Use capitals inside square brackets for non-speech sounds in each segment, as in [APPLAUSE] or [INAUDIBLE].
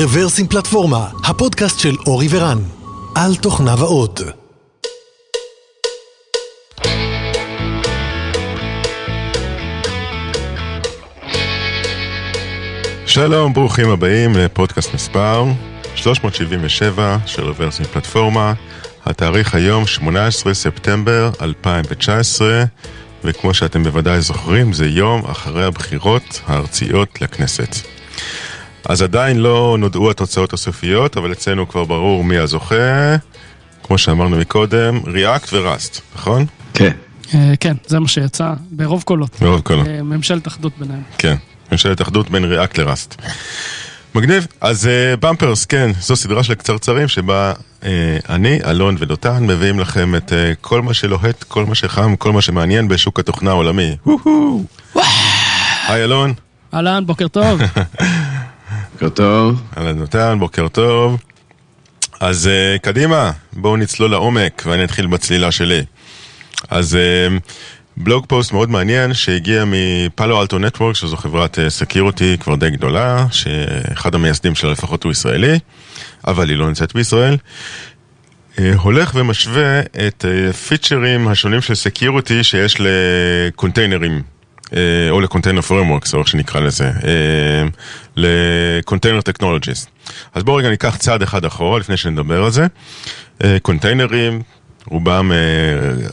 רוורסים פלטפורמה, הפודקאסט של אורי ורן, על תוכניו ועוד. שלום, ברוכים הבאים לפודקאסט מספר 377 של רוורסים פלטפורמה. התאריך היום 18 ספטמבר 2019, וכמו שאתם בוודאי זוכרים, זה יום אחרי הבחירות הארציות לכנסת. אז עדיין לא נודעו התוצאות הסופיות, אבל אצלנו כבר ברור מי הזוכה. כמו שאמרנו מקודם, ריאקט וראסט, נכון? כן. אה, כן, זה מה שיצא, ברוב קולות. ברוב קולות. אה, ממשלת אחדות ביניהם. כן, ממשלת אחדות בין ריאקט לראסט. מגניב. אז במפרס, uh, כן, זו סדרה של קצרצרים שבה אני, אלון ודותן מביאים לכם את כל מה שלוהט, כל מה שחם, כל מה שמעניין בשוק התוכנה העולמי. היי אלון. אהלן, בוקר טוב. [LAUGHS] בוקר טוב. אהלן דותן, בוקר טוב. אז uh, קדימה, בואו נצלול לעומק ואני אתחיל בצלילה שלי. אז uh, בלוג פוסט מאוד מעניין שהגיע מפאלו אלטו נטוורק, שזו חברת סקיורטי כבר די גדולה, שאחד המייסדים שלה לפחות הוא ישראלי, אבל היא לא נמצאת בישראל. הולך ומשווה את הפיצ'רים השונים של סקיורטי שיש לקונטיינרים, או ל container frameworks, או איך שנקרא לזה, ל container technologies. אז בואו רגע ניקח צעד אחד אחורה לפני שנדבר על זה. קונטיינרים, רובם,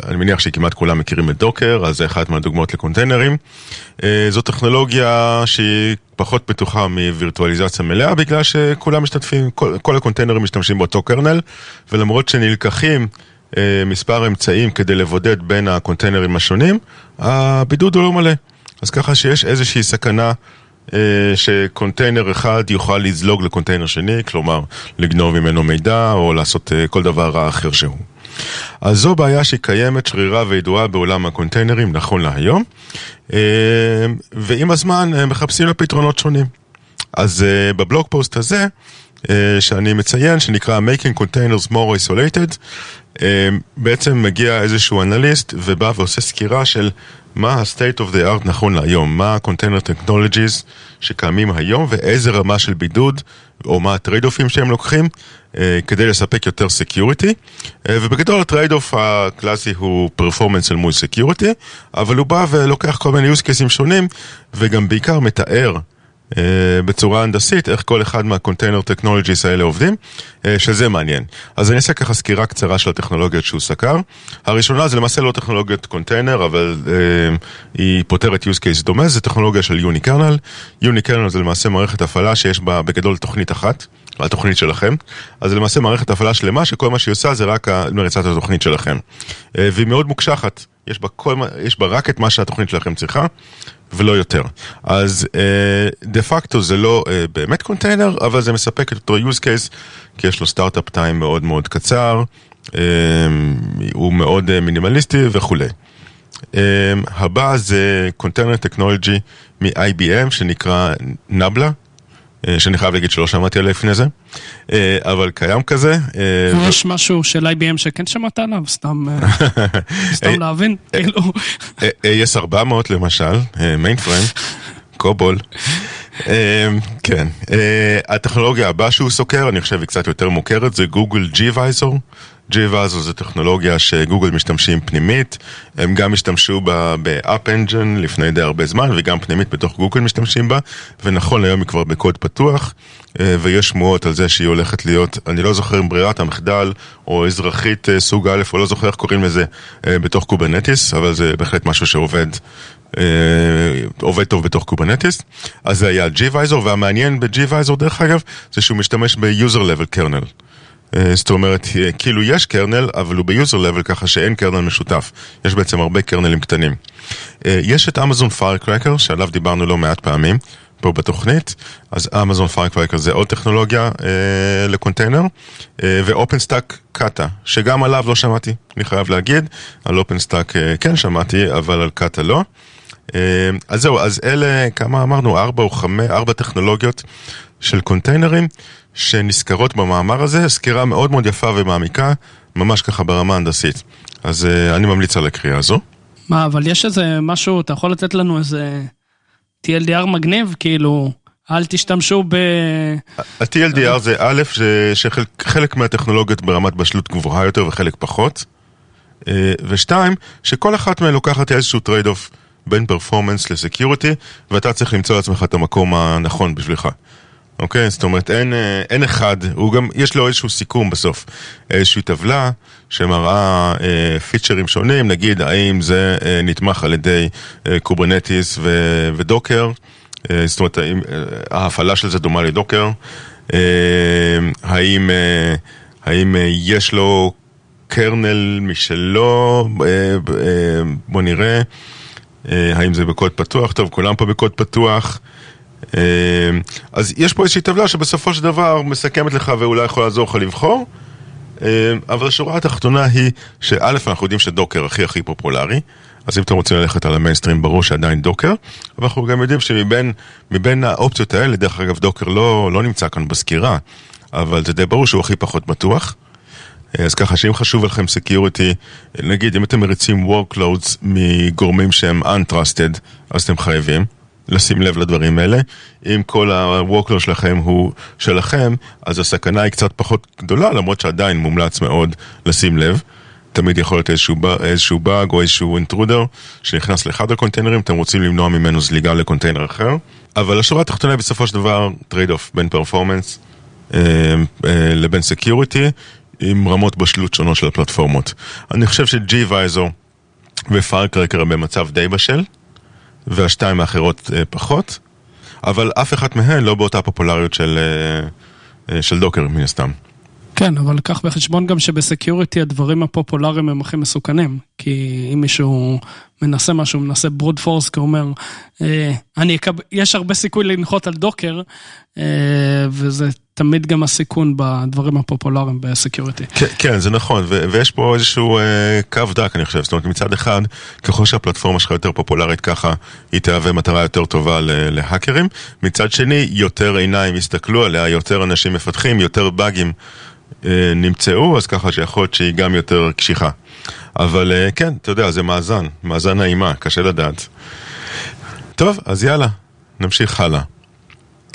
אני מניח שכמעט כולם מכירים את Docker, אז זה אחת מהדוגמאות לקונטיינרים. זו טכנולוגיה שהיא פחות בטוחה מווירטואליזציה מלאה, בגלל שכולם משתתפים, כל, כל הקונטיינרים משתמשים באותו kernel, ולמרות שנלקחים מספר אמצעים כדי לבודד בין הקונטיינרים השונים, הבידוד הוא לא מלא. אז ככה שיש איזושהי סכנה שקונטיינר אחד יוכל לזלוג לקונטיינר שני, כלומר לגנוב ממנו מידע או לעשות כל דבר רע אחר שהוא. אז זו בעיה שהיא קיימת, שרירה וידועה בעולם הקונטיינרים נכון להיום, ועם הזמן מחפשים לה שונים. אז בבלוג פוסט הזה, שאני מציין, שנקרא Making Containers More Isolated, בעצם מגיע איזשהו אנליסט ובא ועושה סקירה של מה ה-state of the art נכון להיום, מה ה-container technologies שקיימים היום ואיזה רמה של בידוד או מה הטרייד-אופים שהם לוקחים כדי לספק יותר security ובגדול ה trade-off הקלאסי הוא performance אל מול security אבל הוא בא ולוקח כל מיני use cases שונים וגם בעיקר מתאר בצורה הנדסית, איך כל אחד מה container technologies האלה עובדים, uh, שזה מעניין. אז אני אעשה ככה סקירה קצרה של הטכנולוגיות שהוא סקר. הראשונה זה למעשה לא טכנולוגיית קונטיינר, אבל uh, היא פותרת use case דומה, זה טכנולוגיה של unikernel. unikernel זה למעשה מערכת הפעלה שיש בה בגדול תוכנית אחת. התוכנית שלכם, אז זה למעשה מערכת הפעלה שלמה שכל מה שהיא עושה זה רק מריצה את התוכנית שלכם. והיא מאוד מוקשחת, יש בה, כל, יש בה רק את מה שהתוכנית שלכם צריכה, ולא יותר. אז דה פקטו זה לא uh, באמת קונטיינר, אבל זה מספק את אותו use case, כי יש לו סטארט-אפ טיים מאוד מאוד קצר, uh, הוא מאוד uh, מינימליסטי וכולי. Uh, הבא זה קונטיינר טכנולוגי מ-IBM שנקרא נבלה. שאני חייב להגיד שלא שמעתי עליה לפני זה, אבל קיים כזה. יש משהו של IBM שכן שמעת עליו? סתם [LAUGHS] להבין, כאילו. AS400 למשל, מיין פריים, קובול. כן, הטכנולוגיה הבאה שהוא סוקר, אני חושב היא קצת יותר מוכרת, זה גוגל gVisor. gVisor זה טכנולוגיה שגוגל משתמשים פנימית, הם גם השתמשו ב-App Engine לפני די הרבה זמן וגם פנימית בתוך גוגל משתמשים בה, ונכון להיום היא כבר בקוד פתוח, ויש שמועות על זה שהיא הולכת להיות, אני לא זוכר אם ברירת המחדל או אזרחית סוג א' או לא זוכר איך קוראים לזה בתוך Kubernetes, אבל זה בהחלט משהו שעובד. עובד טוב בתוך Kubernetes, אז זה היה gVisor, והמעניין ב-gVisor דרך אגב, זה שהוא משתמש ב-user level kernel. זאת אומרת, כאילו יש kernel, אבל הוא ב user level ככה שאין kernel משותף. יש בעצם הרבה kernelים קטנים. יש את אמזון Firecracker, שעליו דיברנו לא מעט פעמים, פה בתוכנית, אז אמזון Firecracker זה עוד טכנולוגיה אה, לקונטיינר, אה, ו OpenStack Kata, שגם עליו לא שמעתי, אני חייב להגיד, על OpenStack אה, כן שמעתי, אבל על Kata לא. אז זהו, אז אלה, כמה אמרנו? ארבע או חמש, ארבע טכנולוגיות של קונטיינרים שנזכרות במאמר הזה, סקירה מאוד מאוד יפה ומעמיקה, ממש ככה ברמה הנדסית. אז uh, אני ממליץ על הקריאה הזו. מה, אבל יש איזה משהו, אתה יכול לתת לנו איזה TLDR מגניב, כאילו, אל תשתמשו ב... ה-TLDR זה א', שחלק מהטכנולוגיות ברמת בשלות גבוהה יותר וחלק פחות. אה, ושתיים, שכל אחת מהן לוקחת איזשהו trade-off בין performance ל security, ואתה צריך למצוא לעצמך את המקום הנכון בשבילך. אוקיי? זאת אומרת, אין, אה, אין אחד, הוא גם, יש לו איזשהו סיכום בסוף. איזושהי טבלה שמראה אה, פיצ'רים שונים, נגיד האם זה אה, נתמך על ידי אה, Kubernetes ו- ו Docker, אה, זאת אומרת, האם, אה, ההפעלה של זה דומה לדוקר, אה, האם, אה, האם אה, יש לו קרנל משלו, אה, אה, בוא נראה, אה, האם זה בקוד פתוח, טוב, כולם פה בקוד פתוח. אז יש פה איזושהי טבלה שבסופו של דבר מסכמת לך ואולי יכול לעזור לך לבחור, אה, אבל השורה התחתונה היא שא', אנחנו יודעים שדוקר הכי הכי פופולרי, אז אם אתם רוצים ללכת על המיינסטרים, ברור שעדיין Docker, אבל אנחנו גם יודעים שמבין מבין האופציות האלה, דרך אגב, Docker לא, לא נמצא כאן בסקירה, אבל זה די ברור שהוא הכי פחות בטוח. אז ככה שאם חשוב לכם security, נגיד אם אתם מריצים workloads מגורמים שהם untrusted, אז אתם חייבים לשים לב לדברים האלה. אם כל ה-workload שלכם הוא שלכם, אז הסכנה היא קצת פחות גדולה, למרות שעדיין מומלץ מאוד לשים לב. תמיד יכול להיות איזשהו, איזשהו באג או איזשהו intruder שנכנס לאחד הקונטיינרים, אתם רוצים למנוע ממנו זליגה לקונטיינר אחר. אבל השורה התחתונה בסופו של דבר trade-off בין performance אה, אה, לבין security, עם רמות בשלות שונות של הפלטפורמות. אני חושב ש- gVisor ו Firecracker במצב די בשל, והשתיים האחרות אה, פחות, אבל אף אחת מהן לא באותה פופולריות של, אה, אה, של Docker מן הסתם. כן, אבל קח בחשבון גם שב security הדברים הפופולריים הם הכי מסוכנים. כי אם מישהו מנסה משהו, מנסה brute force, כי הוא אומר, אה, אני אקב... יש הרבה סיכוי לנחות על Docker, אה, וזה תמיד גם הסיכון בדברים הפופולריים ב security. כן, כן, זה נכון, ו- ויש פה איזשהו אה, קו דק, אני חושב. זאת אומרת, מצד אחד, ככל שהפלטפורמה שלך יותר פופולרית ככה, היא תהווה מטרה יותר טובה להאקרים. מצד שני, יותר עיניים יסתכלו עליה, יותר אנשים מפתחים, יותר באגים אה, נמצאו, אז ככה שיכול להיות שהיא גם יותר קשיחה. אבל אה, כן, אתה יודע, זה מאזן, מאזן נעימה, קשה לדעת. טוב, אז יאללה, נמשיך הלאה.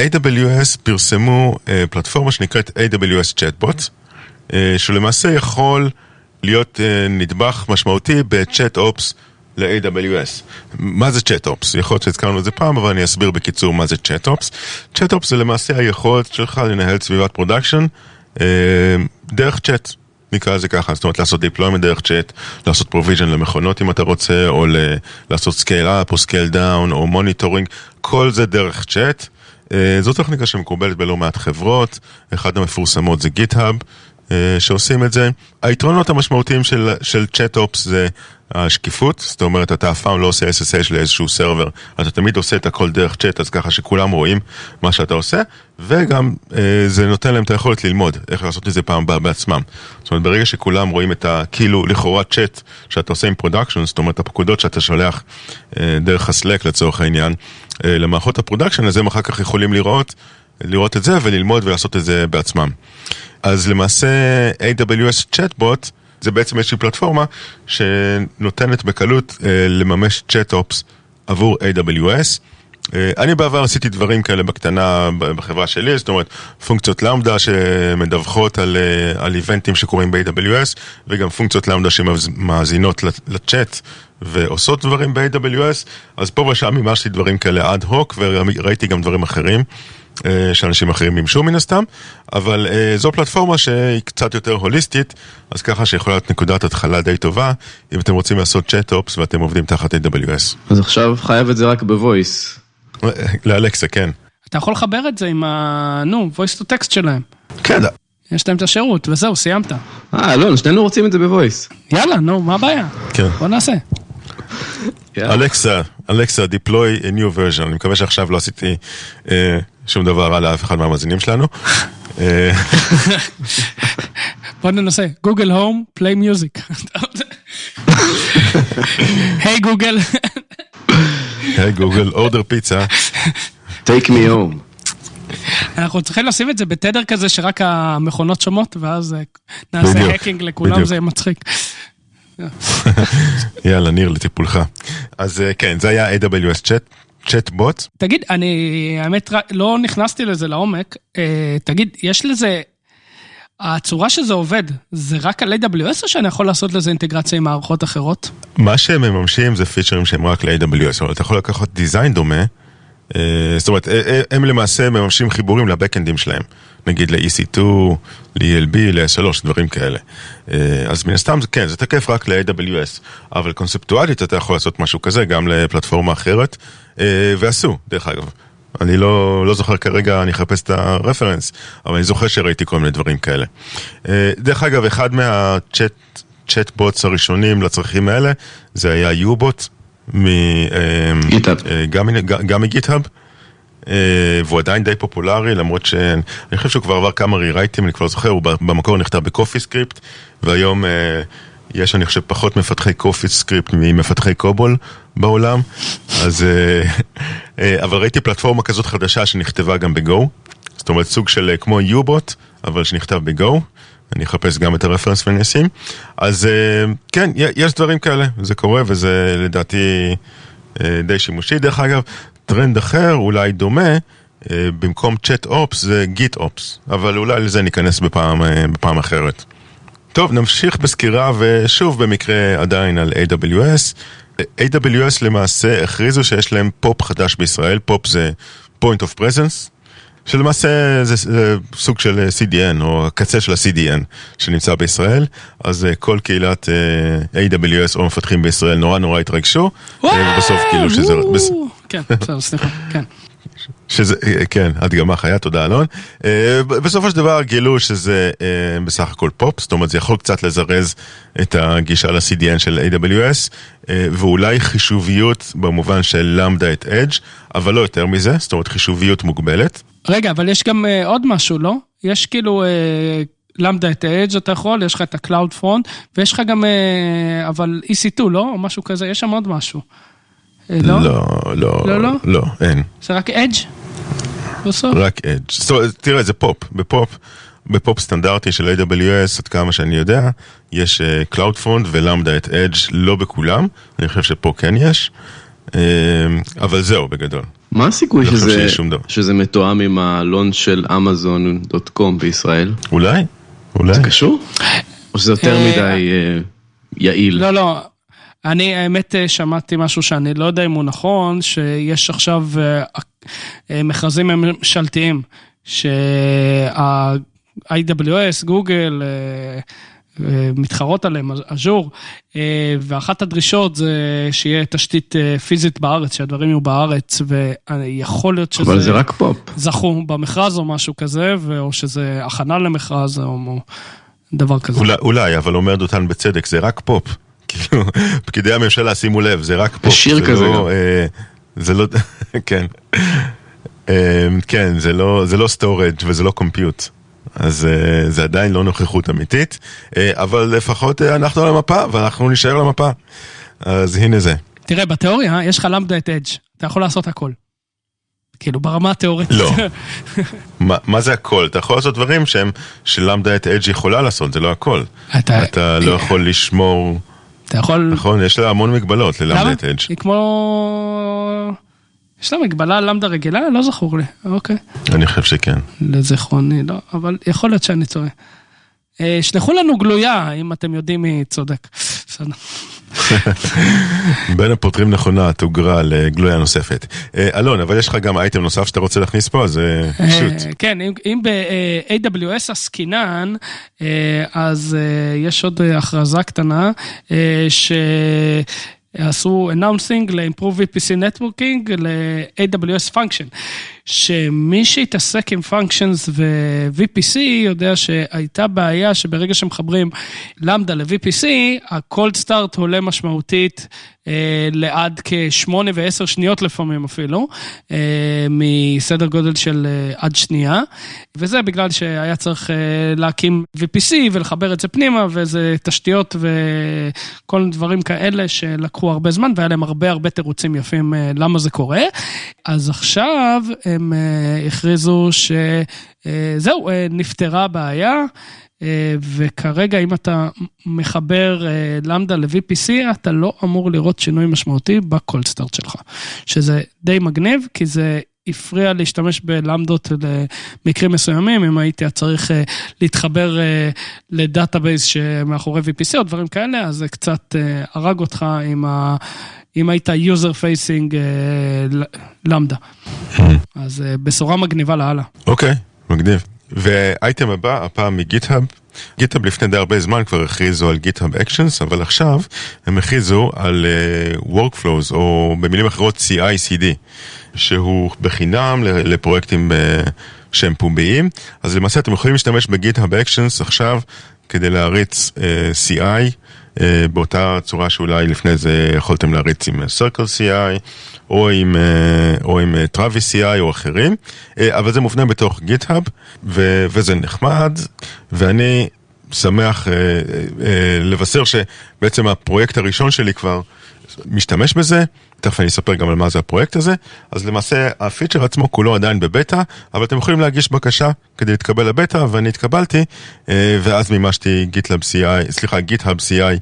AWS פרסמו אה, פלטפורמה שנקראת AWS Chatbot, אה, שלמעשה יכול להיות אה, נדבך משמעותי ב-Chat ל-AWS. מה זה Chat Ops? יכול להיות שהזכרנו את זה פעם, אבל אני אסביר בקיצור מה זה Chat Ops. Chat Ops זה למעשה היכולת שלך לנהל סביבת production אה, דרך צ'אט. נקרא לזה ככה, זאת אומרת לעשות deployment דרך צ'אט, לעשות provision למכונות אם אתה רוצה, או לעשות scale up או scale down או monitoring, כל זה דרך צ'אט. אה, זו טכניקה שמקובלת בלא מעט חברות, אחד המפורסמות זה אה, שעושים את זה. היתרונות המשמעותיים של, של ChatOps זה השקיפות, זאת אומרת אתה אף פעם לא עושה SSH לאיזשהו server, אתה תמיד עושה את הכל דרך צ'אט, אז ככה שכולם רואים מה שאתה עושה, וגם אה, זה נותן להם את היכולת ללמוד איך לעשות את זה פעם הבאה בעצמם. זאת אומרת ברגע שכולם רואים את הכאילו לכאורה צ'אט שאתה עושה עם production, זאת אומרת הפקודות שאתה שולח אה, דרך ה Slack לצורך העניין, אה, למערכות ה production, אז הם אחר כך יכולים לראות, לראות את זה וללמוד ולעשות את זה בעצמם. אז למעשה AWS Chatbot זה בעצם איזושהי פלטפורמה שנותנת בקלות אה, לממש צ'אט-אופס עבור AWS. אה, אני בעבר עשיתי דברים כאלה בקטנה בחברה שלי, זאת אומרת פונקציות למדה שמדווחות על, אה, על איבנטים שקורים ב-AWS וגם פונקציות למדה שמאזינות לצ- לצ'אט ועושות דברים ב-AWS, אז פה ושם מימשתי דברים כאלה אד הוק וראיתי גם דברים אחרים. אה, שאנשים אחרים מימשו מן הסתם, אבל אה, זו פלטפורמה שהיא קצת יותר הוליסטית, אז ככה שיכולה להיות נקודת התחלה די טובה, אם אתם רוצים לעשות צ'אט-אופס ואתם עובדים תחת AWS. אז עכשיו חייב את זה רק בוויס. לאלקסה, כן. אתה יכול לחבר את זה עם ה... נו, voice to text שלהם. כן, יש להם את השירות, וזהו, סיימת. אה, לא, שנינו רוצים את זה בוויס. יאללה, נו, מה הבעיה? כן. בוא נעשה. אלקסה, אלקסה, deploy a new version, אני מקווה שעכשיו לא עשיתי אה, שום דבר רע לאף אחד מהמאזינים שלנו. אה, בוא ננסה. גוגל הום, פליי מיוזיק. היי גוגל. היי גוגל, אורדר פיצה. take me home. אנחנו צריכים לשים את זה בתדר כזה שרק המכונות שומעות, ואז אה, נעשה בדיוק, האקינג לכולם, בדיוק. זה יהיה מצחיק. יאללה, ניר, לטיפולך. אז אה, כן, זה היה AWS Chat, צ'טבוט. תגיד, אני, האמת, לא נכנסתי לזה לעומק. אה, תגיד, יש לזה, הצורה שזה עובד, זה רק על AWS או שאני יכול לעשות לזה אינטגרציה עם מערכות אחרות? מה שהם מממשים זה פיצ'רים שהם רק ל-AWS, אבל אתה יכול לקחת דיזיין דומה, זאת אומרת, אה, אה, הם למעשה מממשים חיבורים לבקאנדים שלהם, נגיד ל-EC2, ל-ELB, ל-S3, דברים כאלה. אה, אז מן הסתם, כן, זה תקף רק ל-AWS, אבל קונספטואלית אתה יכול לעשות משהו כזה גם לפלטפורמה אחרת, אה, ועשו, דרך אגב. אני לא, לא זוכר כרגע, אני אחפש את הרפרנס, אבל אני זוכר שראיתי כל מיני דברים כאלה. אה, דרך אגב, אחד מהצ'אט... צ'טבוטס הראשונים לצרכים האלה, זה היה יובוט, מ... GitHub. אה, גם, גם- מ GitHub, אה, והוא עדיין די פופולרי, למרות שאני חושב שהוא כבר עבר כמה rewrite ים, אני כבר זוכר, הוא במקור נכתב ב CoffeeScript, והיום אה, יש, אני חושב, פחות מפתחי CoffeeScript ממפתחי COBOL בעולם, אז... [LAUGHS] אבל ראיתי פלטפורמה כזאת חדשה שנכתבה גם ב Go, זאת אומרת סוג של כמו Hubot, אבל שנכתב ב Go. אני אחפש גם את ה reference ואני אשים. אז אה, כן, יש דברים כאלה, זה קורה וזה לדעתי אה, די שימושי. דרך אגב, טרנד אחר, אולי דומה, אה, במקום ChatOps זה GitOps, אבל אולי לזה ניכנס בפעם, אה, בפעם אחרת. טוב, נמשיך בסקירה ושוב במקרה עדיין על AWS. AWS למעשה הכריזו שיש להם פופ חדש בישראל, פופ זה point of presence, שלמעשה זה, זה סוג של CDN או הקצה של ה-CDN שנמצא בישראל, אז אה, כל קהילת אה, AWS או מפתחים בישראל נורא נורא התרגשו, אה, ובסוף גילו שזה... כן, בסדר, סליחה, כן. שזה, אה, כן, הדגמה חיה, תודה אלון. אה, בסופו של דבר גילו שזה אה, בסך הכל פופ, זאת אומרת זה יכול קצת לזרז את הגישה ל-CDN של AWS, אה, ואולי חישוביות במובן של למדה את Edge, אבל לא יותר מזה, זאת אומרת חישוביות מוגבלת. רגע, אבל יש גם אה, עוד משהו, לא? יש כאילו... אה, Lambda at Edge אתה יכול, יש לך את ה-Cloud Front, ויש לך גם, אה, אבל EC2, לא? או משהו כזה, יש שם עוד משהו. לא? לא, לא, לא, לא? לא, אין, זה רק Edge? בסוף? רק Edge. זאת אומרת, תראה, זה PoP, ב PoP. ב PoP סטנדרטי של AWS, עד כמה שאני יודע, יש אה, CloudFront ו Lambda at Edge, לא בכולם, אני חושב שפה כן יש, אה, אבל זהו בגדול. מה הסיכוי לא שזה. שזה מתואם עם הלונץ' של אמזון.קום בישראל? אולי? אולי? זה קשור? או שזה יותר אה, מדי אה, יעיל? לא, לא. אני האמת אה, שמעתי משהו שאני לא יודע אם הוא נכון, שיש עכשיו מכרזים ממשלתיים, שה-IWS, גוגל, מתחרות עליהם, אג'ור, אה, ואחת הדרישות זה שיהיה תשתית אה, פיזית בארץ, שהדברים יהיו בארץ, ויכול להיות שזה... אבל זה רק פופ. זכו במכרז או משהו כזה, או שזה הכנה למכרז או, דבר כזה. אולי, אולי, אבל אומר דותן בצדק, זה רק פופ. [LAUGHS] כאילו, פקידי הממשלה, שימו לב, זה רק פופ. שיר זה כזה לא, גם. אה, זה לא, [LAUGHS] כן. אה, כן, זה לא, זה לא storage וזה לא compute. אז אה, זה עדיין לא נוכחות אמיתית, אה, אבל לפחות אה, אנחנו על המפה, ואנחנו נשאר על המפה. אז הנה זה. תראה, בתיאוריה יש לך למדה את אדג', אתה יכול לעשות הכל. כאילו, ברמה התיאורטית. לא. [LAUGHS] מה, מה זה הכל? אתה יכול לעשות דברים שהם, שלמדה את אדג' יכולה לעשות, זה לא הכל. אתה- אתה לא יכול לשמור, אתה יכול... נכון, יש לה המון מגבלות ללמדה? את אדג'. היא כמו... יש לה מגבלה על למדה רגילה? לא זכור לי. אוקיי. אני חושב שכן. לזיכרוני, לא, אבל יכול להיות שאני טועה. אה, שלחו לנו גלויה, אם אתם יודעים מי צודק. בסדר. בין הפותרים נכונה, תוגרה לגלויה נוספת. אה, אלון, אבל יש לך גם אייטם נוסף שאתה רוצה להכניס פה, אז אה, שוט. אה, כן, אם- ב-AWS עסקינן, אז יש עוד הכרזה קטנה, אה, שעשו announcing ל-improve VPC networking ל-AWS function, שמי שהתעסק עם functions ו-VPC יודע שהייתה בעיה שברגע שמחברים למדה ל-VPC, ה-cold start עולה משמעותית אה, לעד כשמונה ועשר שניות לפעמים אפילו, אה, מסדר גודל של אה, עד שנייה, וזה בגלל שהיה צריך אה, להקים VPC ולחבר את זה פנימה, וזה תשתיות וכל מיני דברים כאלה שלקחו הרבה זמן, והיה להם הרבה הרבה תירוצים יפים אה, למה זה קורה. אז עכשיו הם אה, הכריזו שזהו, נפתרה הבעיה. וכרגע אם אתה מחבר Lambda ל-VPC, אתה לא אמור לראות שינוי משמעותי ב cold start שלך, שזה די מגניב, כי זה הפריע להשתמש ב Lambda ות למקרים מסוימים, אם הייתי צריך אה, להתחבר אה, ל database שמאחורי VPC או דברים כאלה, אז זה קצת אה, הרג אותך עם ה... אם היית user facing Lambda. אז בשורה מגניבה לאללה. אוקיי, מגניב. והאייטם הבא, הפעם מ GitHub. GitHub לפני די הרבה זמן כבר הכריזו על GitHub Actions, אבל עכשיו הם הכריזו על אה, Workflows, או במילים אחרות CI/CD. שהוא בחינם לפרויקטים אה, שהם פומביים, אז למעשה אתם יכולים להשתמש ב GitHub Actions עכשיו כדי להריץ uh, CI uh, באותה צורה שאולי לפני זה יכולתם להריץ עם Circle CI או עם, uh, או עם Travis CI או אחרים, אבל זה מובנה בתוך גיט-האב וזה נחמד ואני שמח לבשר שבעצם הפרויקט הראשון שלי כבר משתמש בזה, תכף אני אספר גם על מה זה הפרויקט הזה, אז למעשה הפיצ'ר עצמו כולו עדיין בבטא, אבל אתם יכולים להגיש בקשה כדי להתקבל לבטא, ואני התקבלתי, אה, ואז מימשתי GitLab CI, סליחה, GitHub CI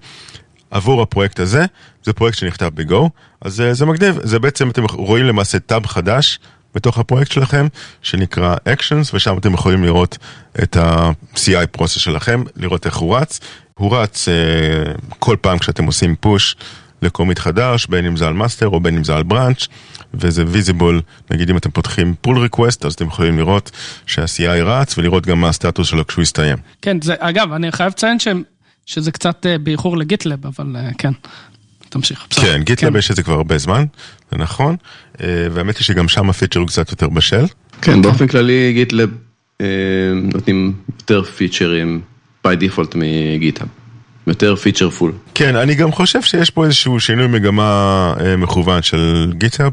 עבור הפרויקט הזה, זה פרויקט שנכתב ב Go, אז אה, זה מגניב, זה בעצם אתם רואים למעשה tab חדש. בתוך הפרויקט שלכם, שנקרא Actions, ושם אתם יכולים לראות את ה-CI process שלכם, לראות איך הוא רץ. הוא רץ אה, כל פעם כשאתם עושים push ל commit חדש, בין אם זה על master או בין אם זה על branch, וזה visible, נגיד אם אתם פותחים pull request, אז אתם יכולים לראות שה-CI רץ ולראות גם מה הסטטוס שלו כשהוא יסתיים. כן, זה, אגב, אני חייב לציין ש, שזה קצת uh, באיחור לגיטלב, אבל uh, כן. תמשיך. בסדר. כן, GitLab כן. יש את זה כבר הרבה זמן, זה נכון, אה, והאמת היא שגם שם ה feature הוא קצת יותר בשל. כן, באופן כללי GitLab אה, נותנים יותר feature ים by default מ GitHub. יותר featureful. כן, אני גם חושב שיש פה איזשהו שינוי מגמה אה, מכוון של GitHub.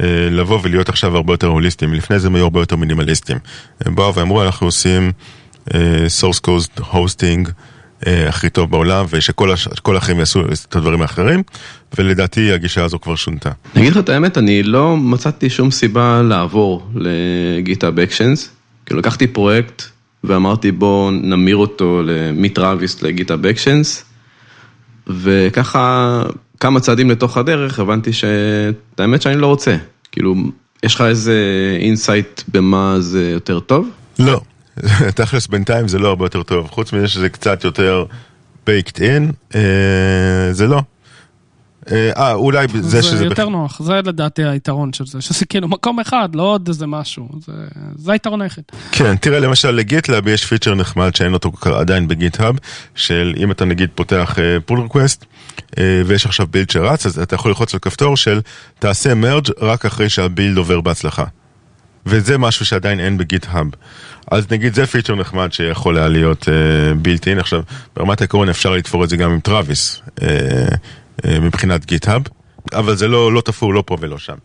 אה, לבוא ולהיות עכשיו הרבה יותר הוליסטיים, לפני זה הם היו הרבה יותר מינימליסטיים. הם באו ואמרו אנחנו עושים אה, source code hosting אה, הכי טוב בעולם ושכל האחרים יעשו את הדברים האחרים ולדעתי הגישה הזו כבר שונתה. אני אגיד לך את האמת, אני לא מצאתי שום סיבה לעבור לגיטהאב אקשנס, כאילו לקחתי פרויקט ואמרתי בוא נמיר אותו מטראביס לגיטאב אקשנס, וככה כמה צעדים לתוך הדרך הבנתי שאת האמת שאני לא רוצה, כאילו יש לך איזה insight במה זה יותר טוב? לא, [LAUGHS] תכלס בינתיים זה לא הרבה יותר טוב, חוץ מזה שזה קצת יותר baked in, אה, זה לא. אה, אה, אולי זה שזה... זה יותר נוח, זה לדעתי היתרון של זה, שזה כאילו מקום אחד, לא עוד איזה משהו, זה, זה היתרון היחיד. כן, תראה למשל ל GitLab יש feature נחמד שאין אותו עדיין ב GitHub, של אם אתה נגיד פותח פול uh, request, uh, ויש עכשיו build שרץ, אז אתה יכול ללחוץ על כפתור של תעשה merge רק אחרי שה build עובר בהצלחה. וזה משהו שעדיין אין ב GitHub. אז נגיד זה feature נחמד שיכול היה להיות built uh, in, עכשיו ברמת העקרון אפשר לתפור את זה גם עם Travis. אה, מבחינת GitHub, אבל זה לא, לא תפור לא פה ולא שם.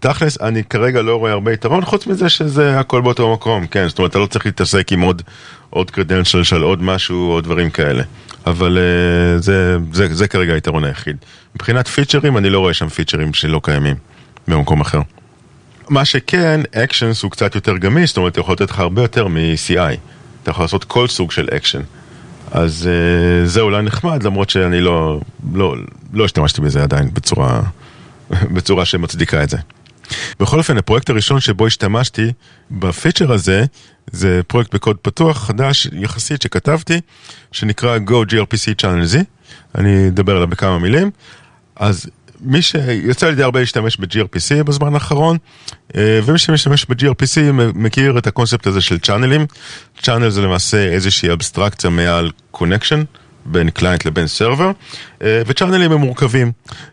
תכלס, אני כרגע לא רואה הרבה יתרון, חוץ מזה שזה הכל באותו מקום, כן, זאת אומרת, אתה לא צריך להתעסק עם עוד, עוד credential של עוד משהו או דברים כאלה. אבל uh, זה, זה, זה כרגע היתרון היחיד. מבחינת features, אני לא רואה שם features שלא קיימים במקום אחר. מה שכן, Actions הוא קצת יותר גמיש, זאת אומרת, יכול לתת לך הרבה יותר מ-CI. אתה יכול לעשות כל סוג של אקשן. אז uh, זה אולי נחמד, למרות שאני לא, לא, לא השתמשתי בזה עדיין בצורה, [LAUGHS] בצורה שמצדיקה את זה. בכל אופן, הפרויקט הראשון שבו השתמשתי ב feature הזה, זה פרויקט בקוד פתוח חדש יחסית שכתבתי, שנקרא Go gRPC Channelz, אני אדבר עליו בכמה מילים. אז מי שיצא לי די הרבה להשתמש ב-gRPC בזמן האחרון, אה, ומי שמשתמש ב-gRPC מכיר את הקונספט הזה של channelים. channel זה למעשה איזושהי אבסטרקציה מעל connection. בין client לבין server, אה, ו channelים הם מורכבים,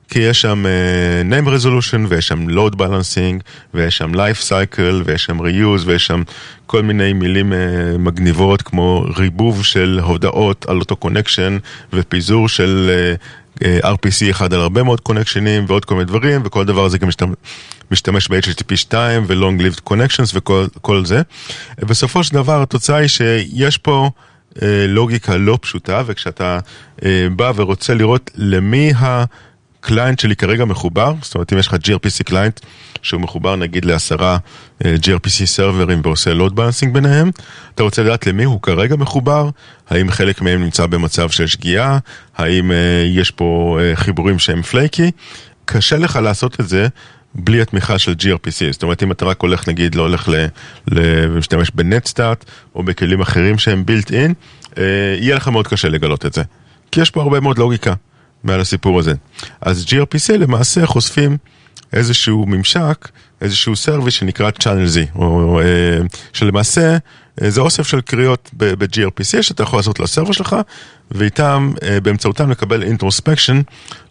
כי יש שם uh, name resolution ויש שם load balancing ויש שם life cycle ויש שם reuse ויש שם כל מיני מילים מגניבות כמו ריבוב של הודעות על אותו קונקשן ופיזור של RPC אחד על הרבה מאוד קונקשנים ועוד כל מיני דברים, וכל דבר הזה גם משתמש, משתמש ב-HTTP 2 ו-Long Lived Connections וכל זה. בסופו של דבר התוצאה היא שיש פה אה, לוגיקה לא פשוטה, וכשאתה אה, בא ורוצה לראות למי ה client שלי כרגע מחובר, זאת אומרת אם יש לך gRPC client שהוא מחובר נגיד לעשרה אה, gRPC serverים ועושה load balancing ביניהם, אתה רוצה לדעת למי הוא כרגע מחובר, האם חלק מהם נמצא במצב של שגיאה, האם אה, יש פה אה, חיבורים שהם flaky, קשה לך לעשות את זה בלי התמיכה של gRPC, זאת אומרת אם אתה רק הולך נגיד, לא הולך להשתמש ב netstat או בכלים אחרים שהם built in, יהיה לך מאוד קשה לגלות את זה, כי יש פה הרבה מאוד לוגיקה. מעל הסיפור הזה. אז gRPC למעשה חושפים איזשהו ממשק, איזשהו service שנקרא Channelz, או, אה, שלמעשה אה, זה אוסף של קריאות ב-gRPC שאתה יכול לעשות ל server שלך, ואיתם, אה, באמצעותם לקבל introspection